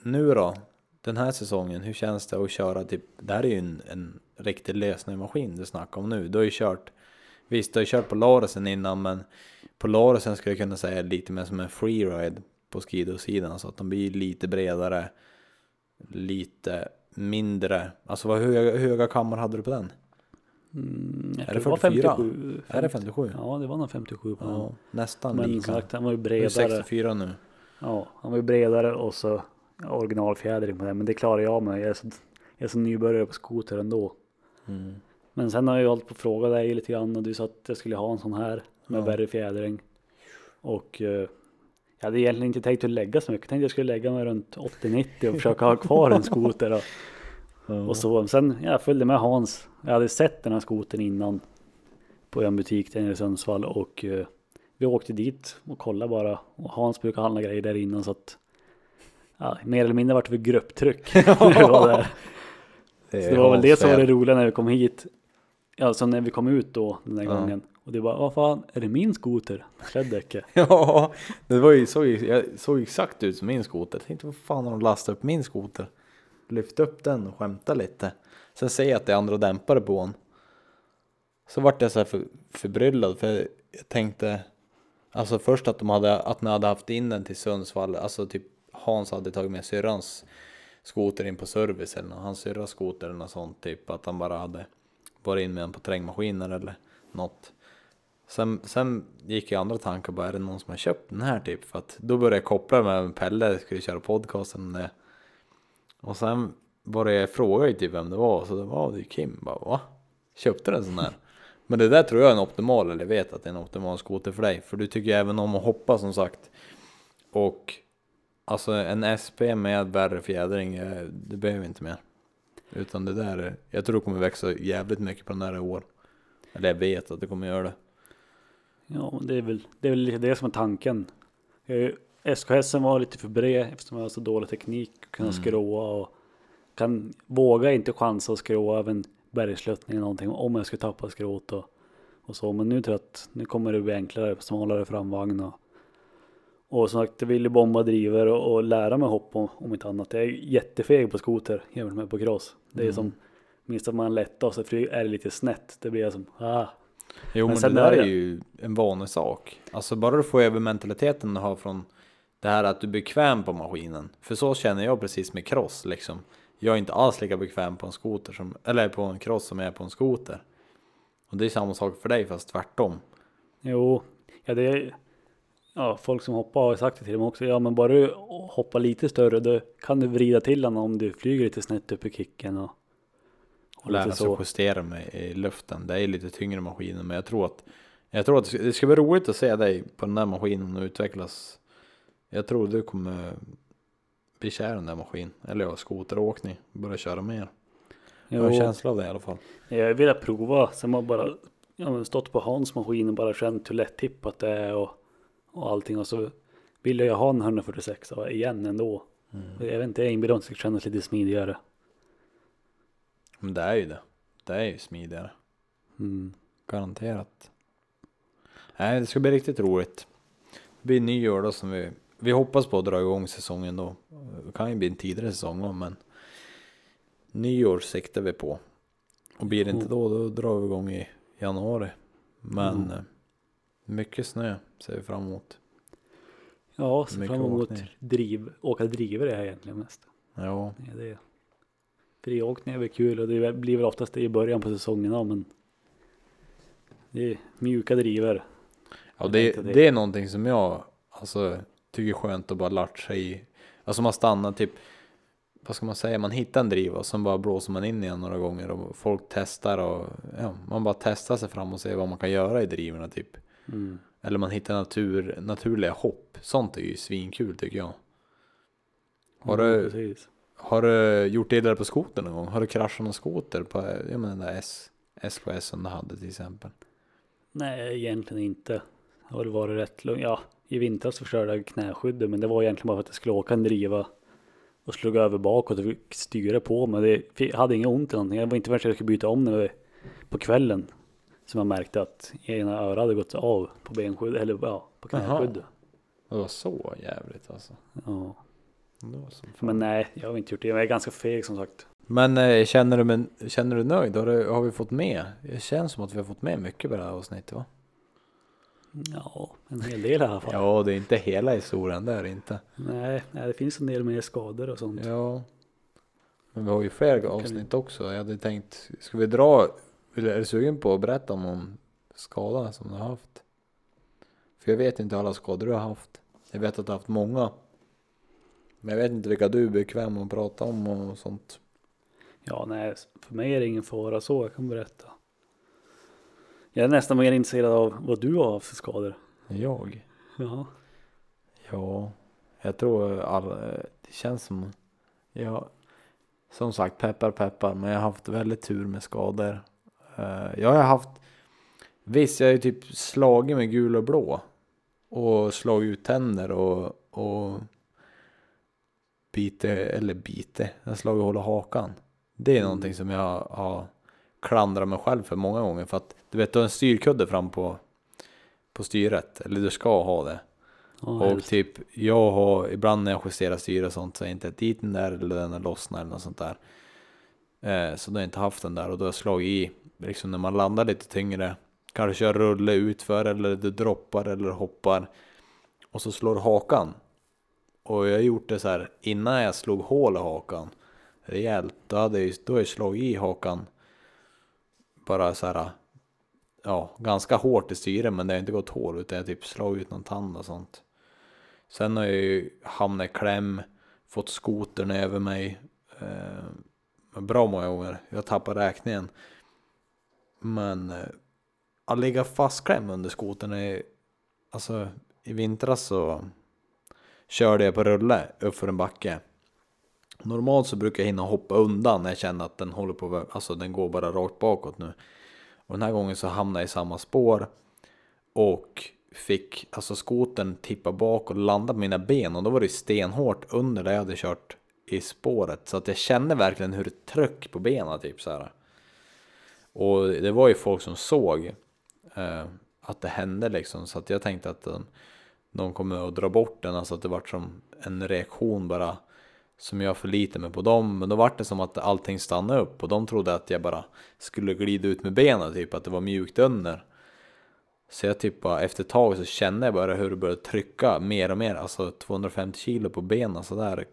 [SPEAKER 3] nu då? Den här säsongen, hur känns det att köra typ, det här är ju en, en riktig lösningsmaskin du snackar om nu. Du har ju kört, visst du har ju kört på Laresen innan men på Laresen skulle jag kunna säga lite mer som en freeride på skidosidan så att de blir lite bredare, lite mindre. Alltså vad höga, hur höga kammar hade du på den?
[SPEAKER 1] Mm,
[SPEAKER 3] Är det
[SPEAKER 1] tror
[SPEAKER 3] 44?
[SPEAKER 1] 57,
[SPEAKER 3] Är det 57?
[SPEAKER 1] Ja, det var nog 57 på
[SPEAKER 3] Ja,
[SPEAKER 1] den.
[SPEAKER 3] nästan
[SPEAKER 1] Men
[SPEAKER 3] lika.
[SPEAKER 1] sagt, han var ju bredare.
[SPEAKER 3] 64 nu.
[SPEAKER 1] Ja, han var ju bredare och så originalfjädring på den. Men det klarar jag med. Jag är så, jag är så nybörjare på skoter ändå.
[SPEAKER 3] Mm.
[SPEAKER 1] Men sen har jag ju hållit på att fråga dig lite grann och du sa att jag skulle ha en sån här med
[SPEAKER 3] Ja.
[SPEAKER 1] värre fjädring. Och eh, jag hade egentligen inte tänkt att lägga så mycket. Jag tänkte jag skulle lägga mig runt 80-90 och försöka ha kvar en skoter. Och, och så. Sen jag följde med Hans. Jag hade sett den här skotern innan på en butik i Sundsvall och eh, vi åkte dit och kollade bara. Och Hans brukar handla grejer där innan så att ja, mer eller mindre vart det för grupptryck. när vi var där. Så det var väl det som var det roliga när vi kom hit. Alltså när vi kom ut då den här
[SPEAKER 3] Ja.
[SPEAKER 1] gången. Och det bara vad fan, är det min skoter? Kläddäcke.
[SPEAKER 3] Ja, det var ju, såg, jag såg exakt ut som min skoter. Jag tänkte vad fan har de lastat upp min skoter? Lyft upp den och skämta lite. Sen ser jag att det är andra dämpare på den. Så vart jag så här för, förbryllad för jag tänkte Alltså först att de hade, att ni hade haft in den till Sundsvall, alltså typ Hans hade tagit med syrrans skoter in på service eller hans syrras skoter eller något sånt typ att han bara hade varit in med den på trängmaskiner eller något. Sen, sen gick jag andra tankar bara, är det någon som har köpt den här typ? För att då började jag koppla med Pelle, skulle köra podcasten om det. Och sen var det, jag frågade ju typ vem det var, så det var det Kim. Bara, va? Köpte du en sån här? Men det där tror jag är en optimal, eller vet att det är en optimal skoter för dig. För du tycker ju även om att hoppa som sagt. Och alltså en SP med värre fjädring, eh, det behöver vi inte mer. Utan det där, jag tror det kommer växa jävligt mycket på den här i år. Eller jag vet att det kommer göra det.
[SPEAKER 1] Ja, det är väl det, är väl lite det som är tanken. SKS var lite för bred eftersom jag har så dålig teknik. Kunna
[SPEAKER 3] Mm.
[SPEAKER 1] skråa och kan våga inte chansa att skråa över en bergssluttning eller någonting om jag skulle tappa skrået och, och så. Men nu tror jag att nu kommer det bli enklare, smalare framvagn och och som sagt, jag vill ju bomba driver och, och lära mig hopp om, om inte annat. Jag är jättefeg på skoter jämfört med på cross. Det är
[SPEAKER 3] Mm.
[SPEAKER 1] som, minst att man lättar så fly- är det lite snett. Det blir jag som, ah,
[SPEAKER 3] Jo
[SPEAKER 1] Men
[SPEAKER 3] men, det där
[SPEAKER 1] är
[SPEAKER 3] ju en vanlig sak. Alltså bara du får över mentaliteten du har från det här att du är bekväm på maskinen. För så känner jag precis med cross liksom. Jag är inte alls lika bekväm på en skoter som, eller på en cross som jag är på en skoter. Och det är samma sak för dig fast tvärtom.
[SPEAKER 1] Jo, ja det är, ja, folk som hoppar har sagt det till dem också. Ja, men bara du hoppar lite större, då kan du vrida till den om du flyger lite snett upp i kicken och, och
[SPEAKER 3] lära sig att
[SPEAKER 1] så.
[SPEAKER 3] justera mig i luften. Det är lite tyngre maskiner men jag tror att jag tror att det ska- bli roligt att se dig på den där maskinen och utvecklas. Jag tror du kommer bli kär i den där maskinen. Eller ja, skoteråkning. Börja köra mer. Jag har en känsla av det i alla fall.
[SPEAKER 1] jag vill prova, sen har jag bara ja, men stått på Hans maskin och bara känt hur lätt tippat det är och, och allting och så vill jag ha en 146 igen ändå.
[SPEAKER 3] Mm.
[SPEAKER 1] Jag vet inte, jag inbillar mig att det ska kännas lite smidigare.
[SPEAKER 3] Men det är ju det. Det är ju smidigare.
[SPEAKER 1] Mm.
[SPEAKER 3] Garanterat. Nej, det ska bli riktigt roligt. Det blir nyår då som vi, vi hoppas på att dra igång säsongen då. Det kan ju bli en tidigare säsong då, men nyår siktar vi på. Och blir det inte då, då drar vi igång i januari. Men
[SPEAKER 1] Mm.
[SPEAKER 3] eh, mycket snö ser vi fram emot.
[SPEAKER 1] Ja, ser fram emot driv, åka driver är jag egentligen mest.
[SPEAKER 3] Ja,
[SPEAKER 1] Ja, det är. Friåkning är väl kul och det blir väl oftast det i början på säsongerna men det är mjuka driver.
[SPEAKER 3] ja det,
[SPEAKER 1] det.
[SPEAKER 3] det är någonting som jag alltså, tycker är skönt att bara latcha i. Alltså man stannar typ, vad ska man säga, man hittar en driva och sen bara blåser man in igen några gånger och folk testar och ja, man bara testar sig fram och ser vad man kan göra i drivorna typ.
[SPEAKER 1] Mm.
[SPEAKER 3] Eller man hittar natur, naturliga hopp. Sånt är ju svinkul tycker jag. Har
[SPEAKER 1] Ja,
[SPEAKER 3] du,
[SPEAKER 1] precis.
[SPEAKER 3] Har du gjort där på skoter någon gång? Har du kraschat någon skoter på ja, men den där S, SKS som du hade till exempel?
[SPEAKER 1] Nej, egentligen inte. Det har varit rätt lugnt. Ja, i vintras förstörde jag knäskyddet men det var egentligen bara för att jag skulle åka en driva och slog över bakåt och fick styra på mig. Det hade inget ont eller någonting. Jag var inte förrän jag skulle byta om nu på kvällen som jag märkte att ena örat hade gått av på benskydd eller ja, på knäskyddet.
[SPEAKER 3] Det var så jävligt alltså.
[SPEAKER 1] Ja. Men nej, jag har inte gjort det. Jag är ganska feg som sagt.
[SPEAKER 3] Men eh, känner du, men, känner du nöjd? Har, du, har vi fått med? Det känns som att vi har fått med mycket på det här avsnittet va?
[SPEAKER 1] Ja, en hel del i alla fall.
[SPEAKER 3] Ja, det är inte hela historien, det är det inte.
[SPEAKER 1] Nej, nej, det finns en del mer skador och sånt.
[SPEAKER 3] Ja. Men vi har ju fler avsnitt också. Jag hade tänkt, ska vi dra, eller är du sugen på att berätta om någon skada som du har haft? För jag vet inte alla skador du har haft. Jag vet att du har haft många. Men jag vet inte vilka du är bekväm att prata om och sånt.
[SPEAKER 1] Ja, nej, för mig är det ingen fara så. Jag kan berätta. Jag är nästan mer intresserad av vad du har haft för skador.
[SPEAKER 3] Jag?
[SPEAKER 1] Ja,
[SPEAKER 3] Ja, jag tror all, det känns som, ja, som sagt peppar peppar, men jag har haft väldigt tur med skador. Eh, jag har haft, visst jag har ju typ slagit med gul och blå och slagit ut tänder och, och bite, eller bite, jag har slagit hål i hakan. Det är någonting som jag har klandrat mig själv för många gånger för att du vet du har en styrkudde fram på, på styret, eller du ska ha det.
[SPEAKER 1] ja
[SPEAKER 3] Och
[SPEAKER 1] helst.
[SPEAKER 3] typ, jag har, ibland när jag justerar styre och sånt så är inte dit den där eller den är lossnat eller något sånt där. Eh, så då har jag inte haft den där och då har jag slagit i, liksom när man landar lite tyngre, kanske kör rulle utför eller du droppar eller hoppar. Och så slår hakan. Och jag har gjort det så här innan jag slog hål i hakan rejält. Då hade jag, ju- då jag slagit i hakan bara så här ja, ganska hårt i styret men det har inte gått hål utan jag har typ slagit ut någon tand och sånt. Sen har jag ju hamnat i kläm, fått skotern över mig. Eh, bra många gånger, jag tappar räkningen. Men eh, att ligga fastklämd under skotern är, alltså i vintras så körde jag på rulle uppför en backe. Normalt så brukar jag hinna hoppa undan när jag känner att den håller på, alltså den går bara rakt bakåt nu. Och den här gången så hamnade jag i samma spår och fick alltså skotern tippa bak och landa på mina ben och då var det stenhårt under där jag hade kört i spåret så att jag kände verkligen hur det tryck på benen typ så här. Och det var ju folk som såg eh, att det hände liksom så att jag tänkte att den de kommer att dra bort den. Alltså att det vart som en reaktion bara som jag förlitar mig på dem. Men då vart det som att allting stannade upp och de trodde att jag bara skulle glida ut med benen typ att det var mjukt under. Så jag typ bara efter ett tag så kände jag bara hur det började trycka mer och mer. Alltså 250 kilo på benen sådär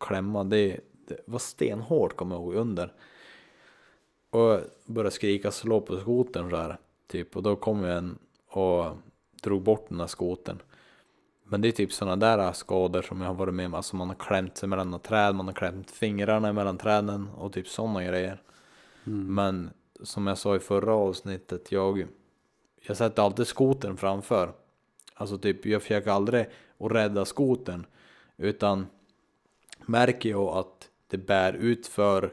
[SPEAKER 3] klämma det, det var stenhårt kommer jag ihåg under. Och började skrika slå på skotern så här typ. Och då kom jag en och drog bort den här skotern. Men det är typ sådana där skador som jag har varit med om. Alltså man har klämt sig mellan träd, man har klämt fingrarna mellan träden och typ sådana grejer. Men som jag sa i förra avsnittet, jag, jag sätter alltid skotern framför. Alltså typ, jag försöker aldrig att rädda skotern. Utan märker jag att det bär ut för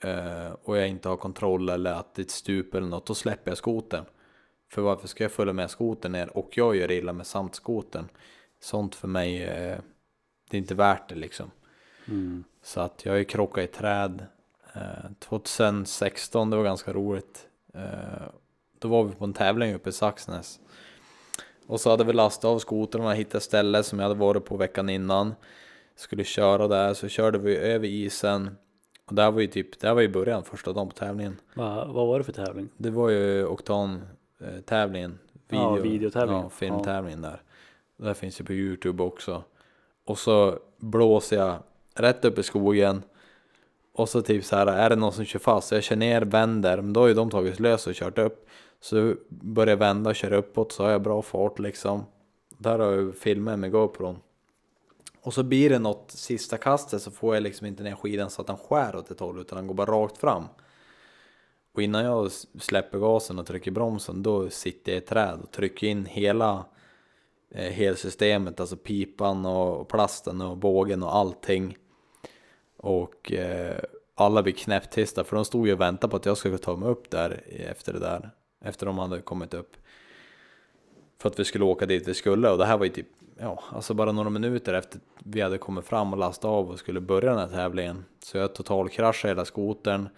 [SPEAKER 3] eh, och jag inte har kontroll eller att det är ett stup eller något, då släpper jag skotern. För varför ska jag följa med skotern ner och jag gör illa med samt skotern? Sånt för mig, eh, det är inte värt det liksom.
[SPEAKER 1] Mm.
[SPEAKER 3] Så att jag har ju krockat i träd. Eh, 2016, det var ganska roligt. Eh, då var vi på en tävling uppe i Saxnäs. Och så hade vi lastat av skotern och hittat ställe som jag hade varit på veckan innan. Skulle köra där, så körde vi över isen. Och det här var ju typ, det här var ju början, första dagen på tävlingen.
[SPEAKER 1] Va, vad var det för tävling?
[SPEAKER 3] Det var ju Oktan eh, tävlingen.
[SPEAKER 1] Ja, videotävlingen.
[SPEAKER 3] Ja, filmtävlingen där. Det finns ju på Youtube också. Och så blåser jag rätt upp i skogen. Och så typ så här, är det någon som kör fast? Så jag kör ner, vänder, men då har ju de tagit lös och kört upp. Så börjar jag vända och köra uppåt så har jag bra fart liksom. Där har jag filmat med GoPron. Och så blir det något sista kastet så får jag liksom inte ner skidan så att den skär åt ett håll utan den går bara rakt fram. Och innan jag släpper gasen och trycker bromsen då sitter jag i ett träd och trycker in hela Eh, helsystemet, alltså pipan och plasten och bågen och allting. Och eh, alla blir knäpptysta för de stod ju och väntade på att jag skulle ta mig upp där efter det där. Efter de hade kommit upp. För att vi skulle åka dit vi skulle och det här var ju typ, ja, alltså bara några minuter efter vi hade kommit fram och lastat av och skulle börja den här tävlingen. Så jag totalkraschade hela skotern.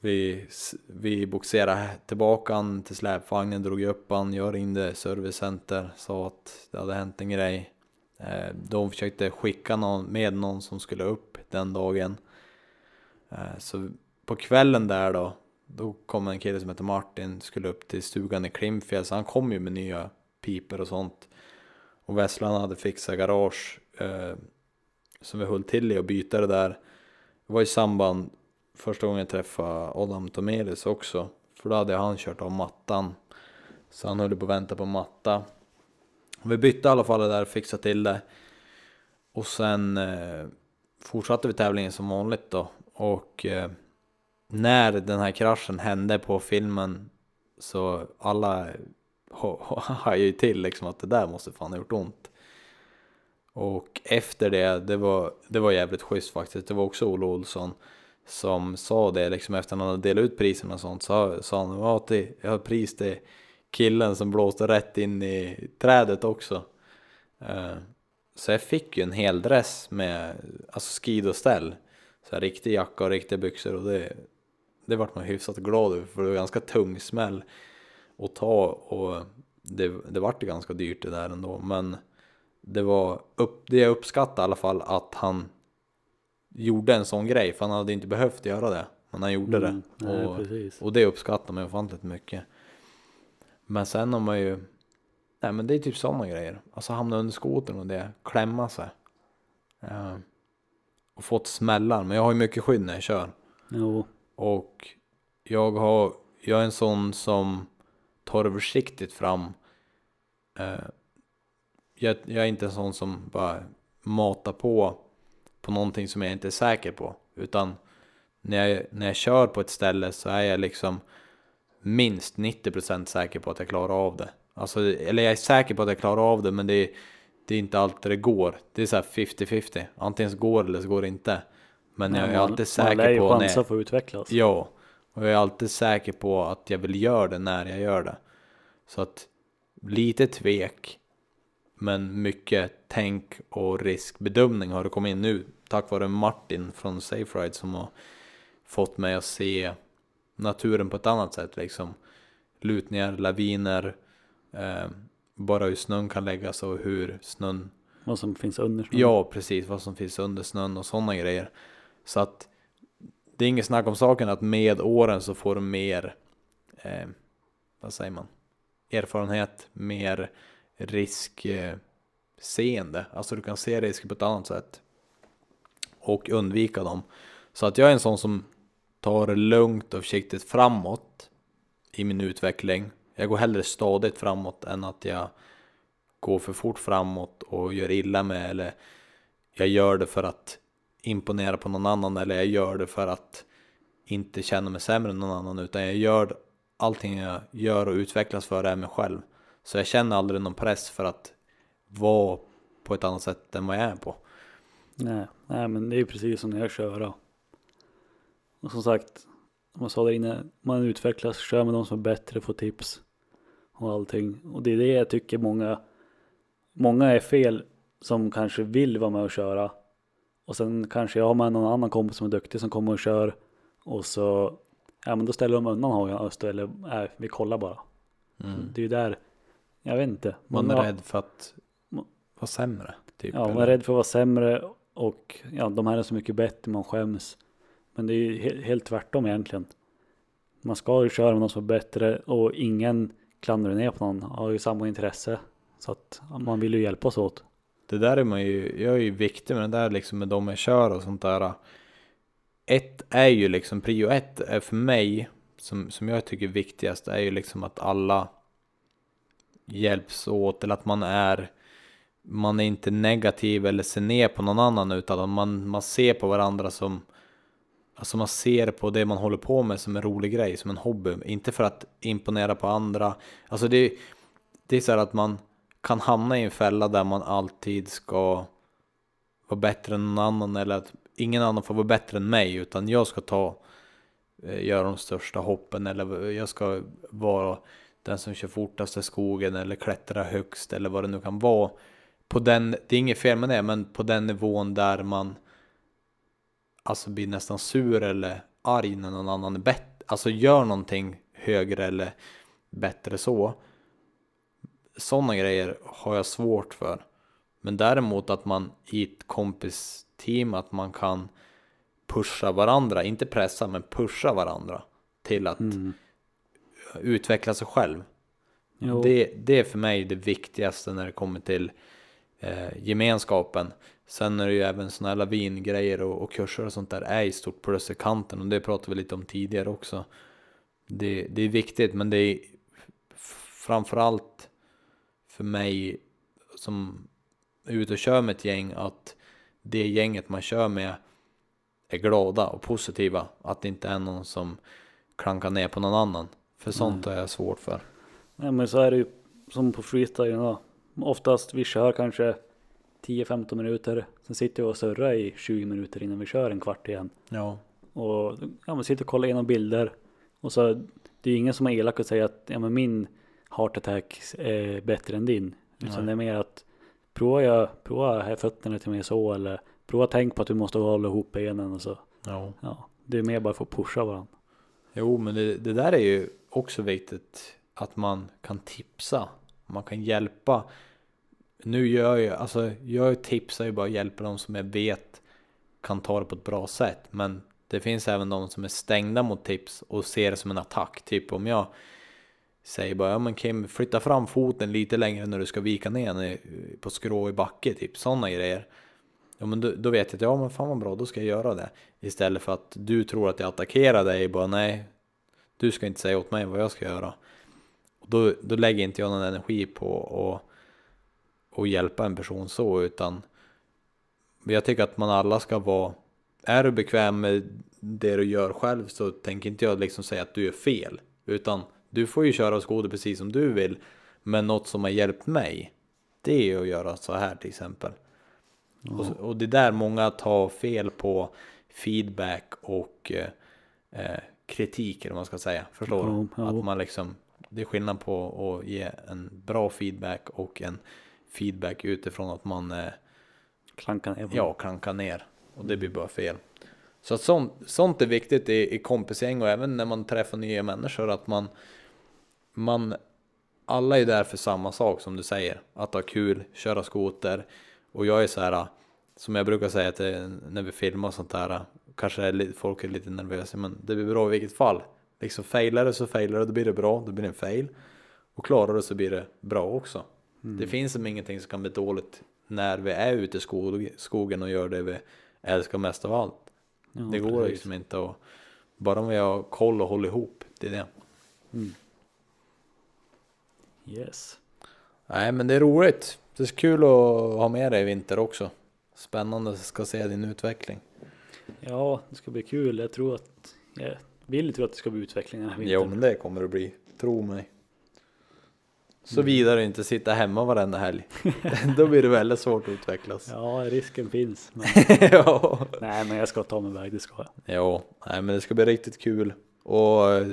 [SPEAKER 3] Vi, vi boxerade tillbaka han till släpvagnen, drog upp han, jag ringde servicecenter, sa att det hade hänt en grej. Eh, de försökte skicka någon, med någon som skulle upp den dagen. Eh, så på kvällen där då, då kom en kille som heter Martin, skulle upp till stugan i Klimpfjäll, så han kom ju med nya piper och sånt. Och Vesslan hade fixat garage eh, som vi höll till i och byta det där. Det var i samband första gången jag träffade Adam Tomelius också. För då hade han kört av mattan. Så han höll på att vänta på matta. Vi bytte i alla fall det där, fixade till det. Och sen eh, fortsatte vi tävlingen som vanligt då. Och eh, när den här kraschen hände på filmen så alla hajade ju till liksom att det där måste fan ha gjort ont. Och efter det, det var, det var jävligt schysst faktiskt. Det var också Olle Olsson som sa det liksom efter han hade delat ut priserna och sånt. Så sa han att jag har pris till killen som blåste rätt in i trädet också. Eh, så jag fick ju en hel dress med alltså skidoställ. Så här, riktig jacka och riktiga byxor och det, det vart man hyfsat glad över för det var ganska tung smäll att ta och det, det vart ju ganska dyrt det där ändå men det var upp, det jag uppskattade i alla fall att han gjorde en sån grej för han hade inte behövt göra det men han gjorde
[SPEAKER 1] Mm,
[SPEAKER 3] det
[SPEAKER 1] nej,
[SPEAKER 3] och,
[SPEAKER 1] precis.
[SPEAKER 3] och det uppskattar man ju ofantligt mycket. Men sen har man ju nej men det är typ sådana grejer. Alltså hamna under skotern och det klämma sig. Eh, och fått smällar. Men jag har ju mycket skydd när jag kör.
[SPEAKER 1] Jo,
[SPEAKER 3] och jag har, jag är en sån som tar det försiktigt fram. Eh, jag, jag är inte en sån som bara matar på på någonting som jag inte är säker på. Utan när jag, när jag kör på ett ställe så är jag liksom minst 90% säker på att jag klarar av det. Alltså, eller jag är säker på att jag klarar av det men det är, det är inte alltid det går. Det är så här 50-50. Antingen så går det eller så går det inte. Men jag är
[SPEAKER 1] man-
[SPEAKER 3] alltid
[SPEAKER 1] Man
[SPEAKER 3] säker
[SPEAKER 1] lär ju
[SPEAKER 3] på när
[SPEAKER 1] chansa
[SPEAKER 3] jag,
[SPEAKER 1] för att utvecklas.
[SPEAKER 3] Ja, och jag är alltid säker på att jag vill göra det när jag gör det. Så att lite tvek, men mycket tänk och riskbedömning har det kommit in nu tack vare Martin från Safe Ride som har fått mig att se naturen på ett annat sätt liksom. Lutningar, laviner, eh, bara hur snön kan läggas och hur snön
[SPEAKER 1] Vad som finns under snön.
[SPEAKER 3] Ja, precis. Vad som finns under snön och sådana grejer. Så att det är inget snack om saken att med åren så får du mer, eh, vad säger man, erfarenhet, mer riskseende. Alltså du kan se risker på ett annat sätt. Och undvika dem. Så att jag är en sån som tar det lugnt och försiktigt framåt i min utveckling. Jag går hellre stadigt framåt än att jag går för fort framåt och gör illa mig eller jag gör det för att imponera på någon annan eller jag gör det för att inte känna mig sämre än någon annan utan jag gör allting jag gör och utvecklas för är mig själv. Så jag känner aldrig någon press för att vara på ett annat sätt än vad jag är på.
[SPEAKER 1] Nej, nej men det är ju precis som när jag kör. Och som sagt, jag sa där inne, man utvecklas, kör med de som är bättre, får tips och allting. Och det är det jag tycker många, många är fel som kanske vill vara med och köra. Och sen kanske jag har med någon annan kompis som är duktig som kommer och kör. Och så, ja men då ställer de undan hojen och eller nej, vi kollar bara.
[SPEAKER 3] Mm.
[SPEAKER 1] Det är ju där, jag vet inte.
[SPEAKER 3] Man är
[SPEAKER 1] Många-
[SPEAKER 3] rädd för att vara sämre. Typ,
[SPEAKER 1] Ja, man
[SPEAKER 3] eller?
[SPEAKER 1] är rädd för att vara sämre och ja, de här är så mycket bättre, man skäms. Men det är ju he- helt tvärtom egentligen. Man ska ju köra med någon som är bättre och ingen klandrar ner på någon, har ju samma intresse. Så att man vill ju hjälpas åt.
[SPEAKER 3] Det där är man ju, jag är ju viktig med det där liksom med de jag kör och sånt där. Ett är ju liksom, prio ett är för mig, som, som jag tycker viktigast, är ju liksom att alla hjälps åt eller att man är man är inte negativ eller ser ner på någon annan utan man, man ser på varandra som Alltså man ser på det man håller på med som en rolig grej, som en hobby. Inte för att imponera på andra. Alltså det, det är så här att man kan hamna i en fälla där man alltid ska vara bättre än någon annan eller att ingen annan får vara bättre än mig utan jag ska ta eh, göra de största hoppen eller jag ska vara den som kör fortast i skogen eller klättrar högst eller vad det nu kan vara. På den, det är inget fel med det, men på den nivån där man alltså blir nästan sur eller arg när någon annan är bättre, alltså gör någonting högre eller bättre så. Sådana grejer har jag svårt för. Men däremot att man i ett kompisteam att man kan pusha varandra, inte pressa men pusha varandra till att
[SPEAKER 1] Mm
[SPEAKER 3] utveckla sig själv.
[SPEAKER 1] Jo,
[SPEAKER 3] Det, det är för mig det viktigaste när det kommer till eh, gemenskapen. Sen är det ju även sådana här lavingrejer och, och kurser och sånt där är i stort plus i kanten och det pratade vi lite om tidigare också. Det, det är viktigt men det är framförallt för mig som är ute och kör med ett gäng att det gänget man kör med är glada och positiva. Att det inte är någon som klankar ner på någon annan. För sånt har jag svårt för.
[SPEAKER 1] Nej men så är det ju som på freestyle då. Oftast vi kör kanske 10-15 minuter. Sen sitter vi och surrar i 20 minuter innan vi kör en kvart igen.
[SPEAKER 3] Ja.
[SPEAKER 1] Och ja, man sitter och kollar igenom bilder. Och så det är ju ingen som är elak och säger att ja, men min heart attack är bättre än din. Utan
[SPEAKER 3] Nej.
[SPEAKER 1] det är mer att prova, jag, prova här fötterna till mig så eller prova tänk på att du måste hålla ihop benen och så.
[SPEAKER 3] ja.
[SPEAKER 1] Ja, det är mer bara för att pusha varandra.
[SPEAKER 3] Jo, men det, det där är ju också viktigt att man kan tipsa. Man kan hjälpa. Nu gör jag, alltså jag tipsar ju bara hjälper de som jag vet kan ta det på ett bra sätt. Men det finns även de som är stängda mot tips och ser det som en attack. Typ om jag säger bara, ja men Kim, flytta fram foten lite längre när du ska vika ner på skrå i backe, typ sådana grejer. Ja men då, då vet jag att, ja men fan vad bra, då ska jag göra det. Istället för att du tror att jag attackerar dig, bara nej, du ska inte säga åt mig vad jag ska göra. Och då, då lägger inte jag någon energi på att och hjälpa en person så, utan jag tycker att man alla ska vara, är du bekväm med det du gör själv så tänker inte jag liksom säga att du är fel, utan du får ju köra skådespel precis som du vill, men något som har hjälpt mig, det är att göra så här till exempel. Och, så- och det är där många tar fel på feedback och eh, eh, kritik eller vad man ska säga. Förstår du?
[SPEAKER 1] jo.
[SPEAKER 3] Att man liksom, det är skillnad på att ge en bra feedback och en feedback utifrån att man eh,
[SPEAKER 1] Klanka ner
[SPEAKER 3] ja, klankar ner. Och det blir bara fel. Så att sånt, sånt är viktigt i, i kompisgäng och även när man träffar nya människor att man, man alla är där för samma sak som du säger. Att ha kul, köra skoter. Och jag är så här, som jag brukar säga till, när vi filmar och sånt där. Kanske är lite, folk är lite nervösa, men det blir bra i vilket fall. Liksom failar det så failar det, då blir det bra, då blir det en fail. Och klarar det så blir det bra också. Det finns som ingenting som kan bli dåligt när vi är ute i skog, skogen och gör det vi älskar mest av allt.
[SPEAKER 1] Ja,
[SPEAKER 3] det går
[SPEAKER 1] precis.
[SPEAKER 3] liksom inte att, bara om vi har koll och håller ihop, det är det.
[SPEAKER 1] Mm. Yes.
[SPEAKER 3] Nej men det är roligt. Det är kul att ha med dig i vinter också. Spännande ska se din utveckling.
[SPEAKER 1] Ja, det ska bli kul. Jag tror att, jag vill tro att det ska bli utveckling den här vintern.
[SPEAKER 3] Jo men det kommer det bli, tro mig. Så vidare inte sitta hemma varenda helg. Då blir det väldigt svårt att utvecklas.
[SPEAKER 1] Ja, risken finns. Men,
[SPEAKER 3] ja.
[SPEAKER 1] nej, men jag ska ta mig iväg, det ska jag.
[SPEAKER 3] Jo, nej men det ska bli riktigt kul. Och eh,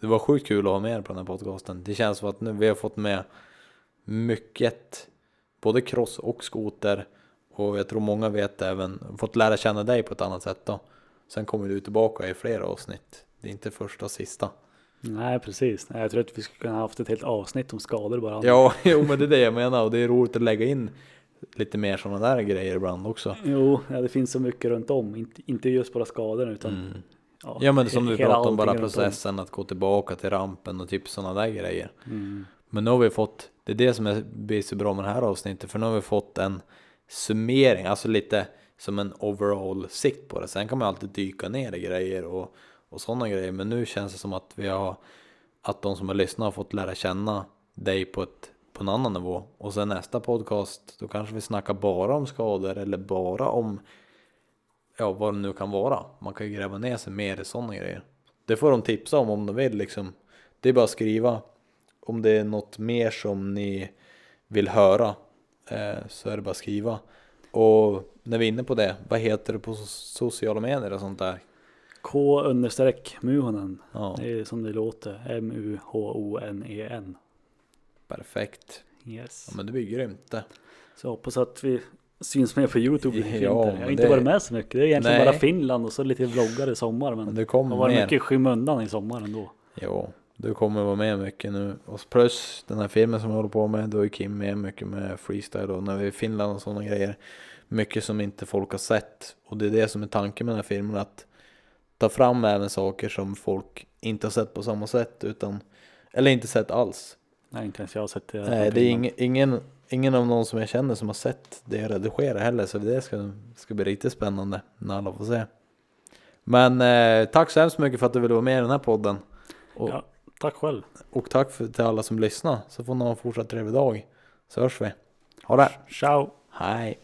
[SPEAKER 3] det var sjukt kul att ha med er på den här podcasten. Det känns som att nu vi har fått med mycket, både cross och skoter. Och jag tror många vet även, fått lära känna dig på ett annat sätt då. Sen kommer du tillbaka i flera avsnitt. Det är inte första och sista.
[SPEAKER 1] Nej, precis. Jag tror att vi skulle kunna ha haft ett helt avsnitt om skador bara.
[SPEAKER 3] Ja, jo men det är det jag menar och det är roligt att lägga in lite mer sådana där grejer ibland också.
[SPEAKER 1] Jo, ja, det finns så mycket runt om. Inte, inte just bara skadorna utan ja,
[SPEAKER 3] Ja men som du pratade om bara processen att gå tillbaka till rampen och typ sådana där grejer.
[SPEAKER 1] Mm.
[SPEAKER 3] Men nu har vi fått, det är det som är, blir så bra med det här avsnittet, för nu har vi fått en summering, alltså lite som en overall sikt på det. Sen kan man alltid dyka ner i grejer och, och sådana grejer, men nu känns det som att vi har, att de som har lyssnat har fått lära känna dig på, ett, på en annan nivå. Och sen nästa podcast, då kanske vi snackar bara om skador eller bara om, ja vad det nu kan vara. Man kan ju gräva ner sig mer i sådana grejer. Det får de tipsa om om de vill liksom. Det är bara att skriva om det är något mer som ni vill höra så är det bara att skriva. Och när vi är inne på det, vad heter det på so- sociala medier och sånt där?
[SPEAKER 1] K understreck Muhonen.
[SPEAKER 3] Ja,
[SPEAKER 1] Det är som det låter. M-U-H-O-N-E-N.
[SPEAKER 3] perfekt.
[SPEAKER 1] Yes.
[SPEAKER 3] Ja men det blir grymt det.
[SPEAKER 1] Så jag hoppas att vi syns mer på Youtube
[SPEAKER 3] Ja.
[SPEAKER 1] Jag har inte
[SPEAKER 3] det-
[SPEAKER 1] varit med så mycket. Det är egentligen
[SPEAKER 3] Nej.
[SPEAKER 1] bara Finland och så lite vloggar i sommar. Men
[SPEAKER 3] Men
[SPEAKER 1] det
[SPEAKER 3] kommer
[SPEAKER 1] har varit
[SPEAKER 3] mer.
[SPEAKER 1] mycket i skymundan i sommar ändå.
[SPEAKER 3] Jo, du kommer vara med mycket nu. Och plus den här filmen som vi håller på med, då är Kim med mycket med freestyle och när vi är i Finland och sådana grejer. Mycket som inte folk har sett. Och det är det som är tanken med den här filmen, att ta fram även saker som folk inte har sett på samma sätt, utan, eller inte sett alls.
[SPEAKER 1] Nej, inte ens jag har sett det.
[SPEAKER 3] Nej, det är ingen, ingen, ingen av någon som jag känner som har sett det jag redigerar heller, så det ska, ska bli riktigt spännande när alla får se. Men eh, tack så hemskt mycket för att du ville vara med i den här podden. Och,
[SPEAKER 1] Ja, tack själv.
[SPEAKER 3] och tack för, till alla som lyssnar, så får ni ha en fortsatt trevlig dag. Så hörs vi. Ha det!
[SPEAKER 1] Ciao.
[SPEAKER 3] Hej!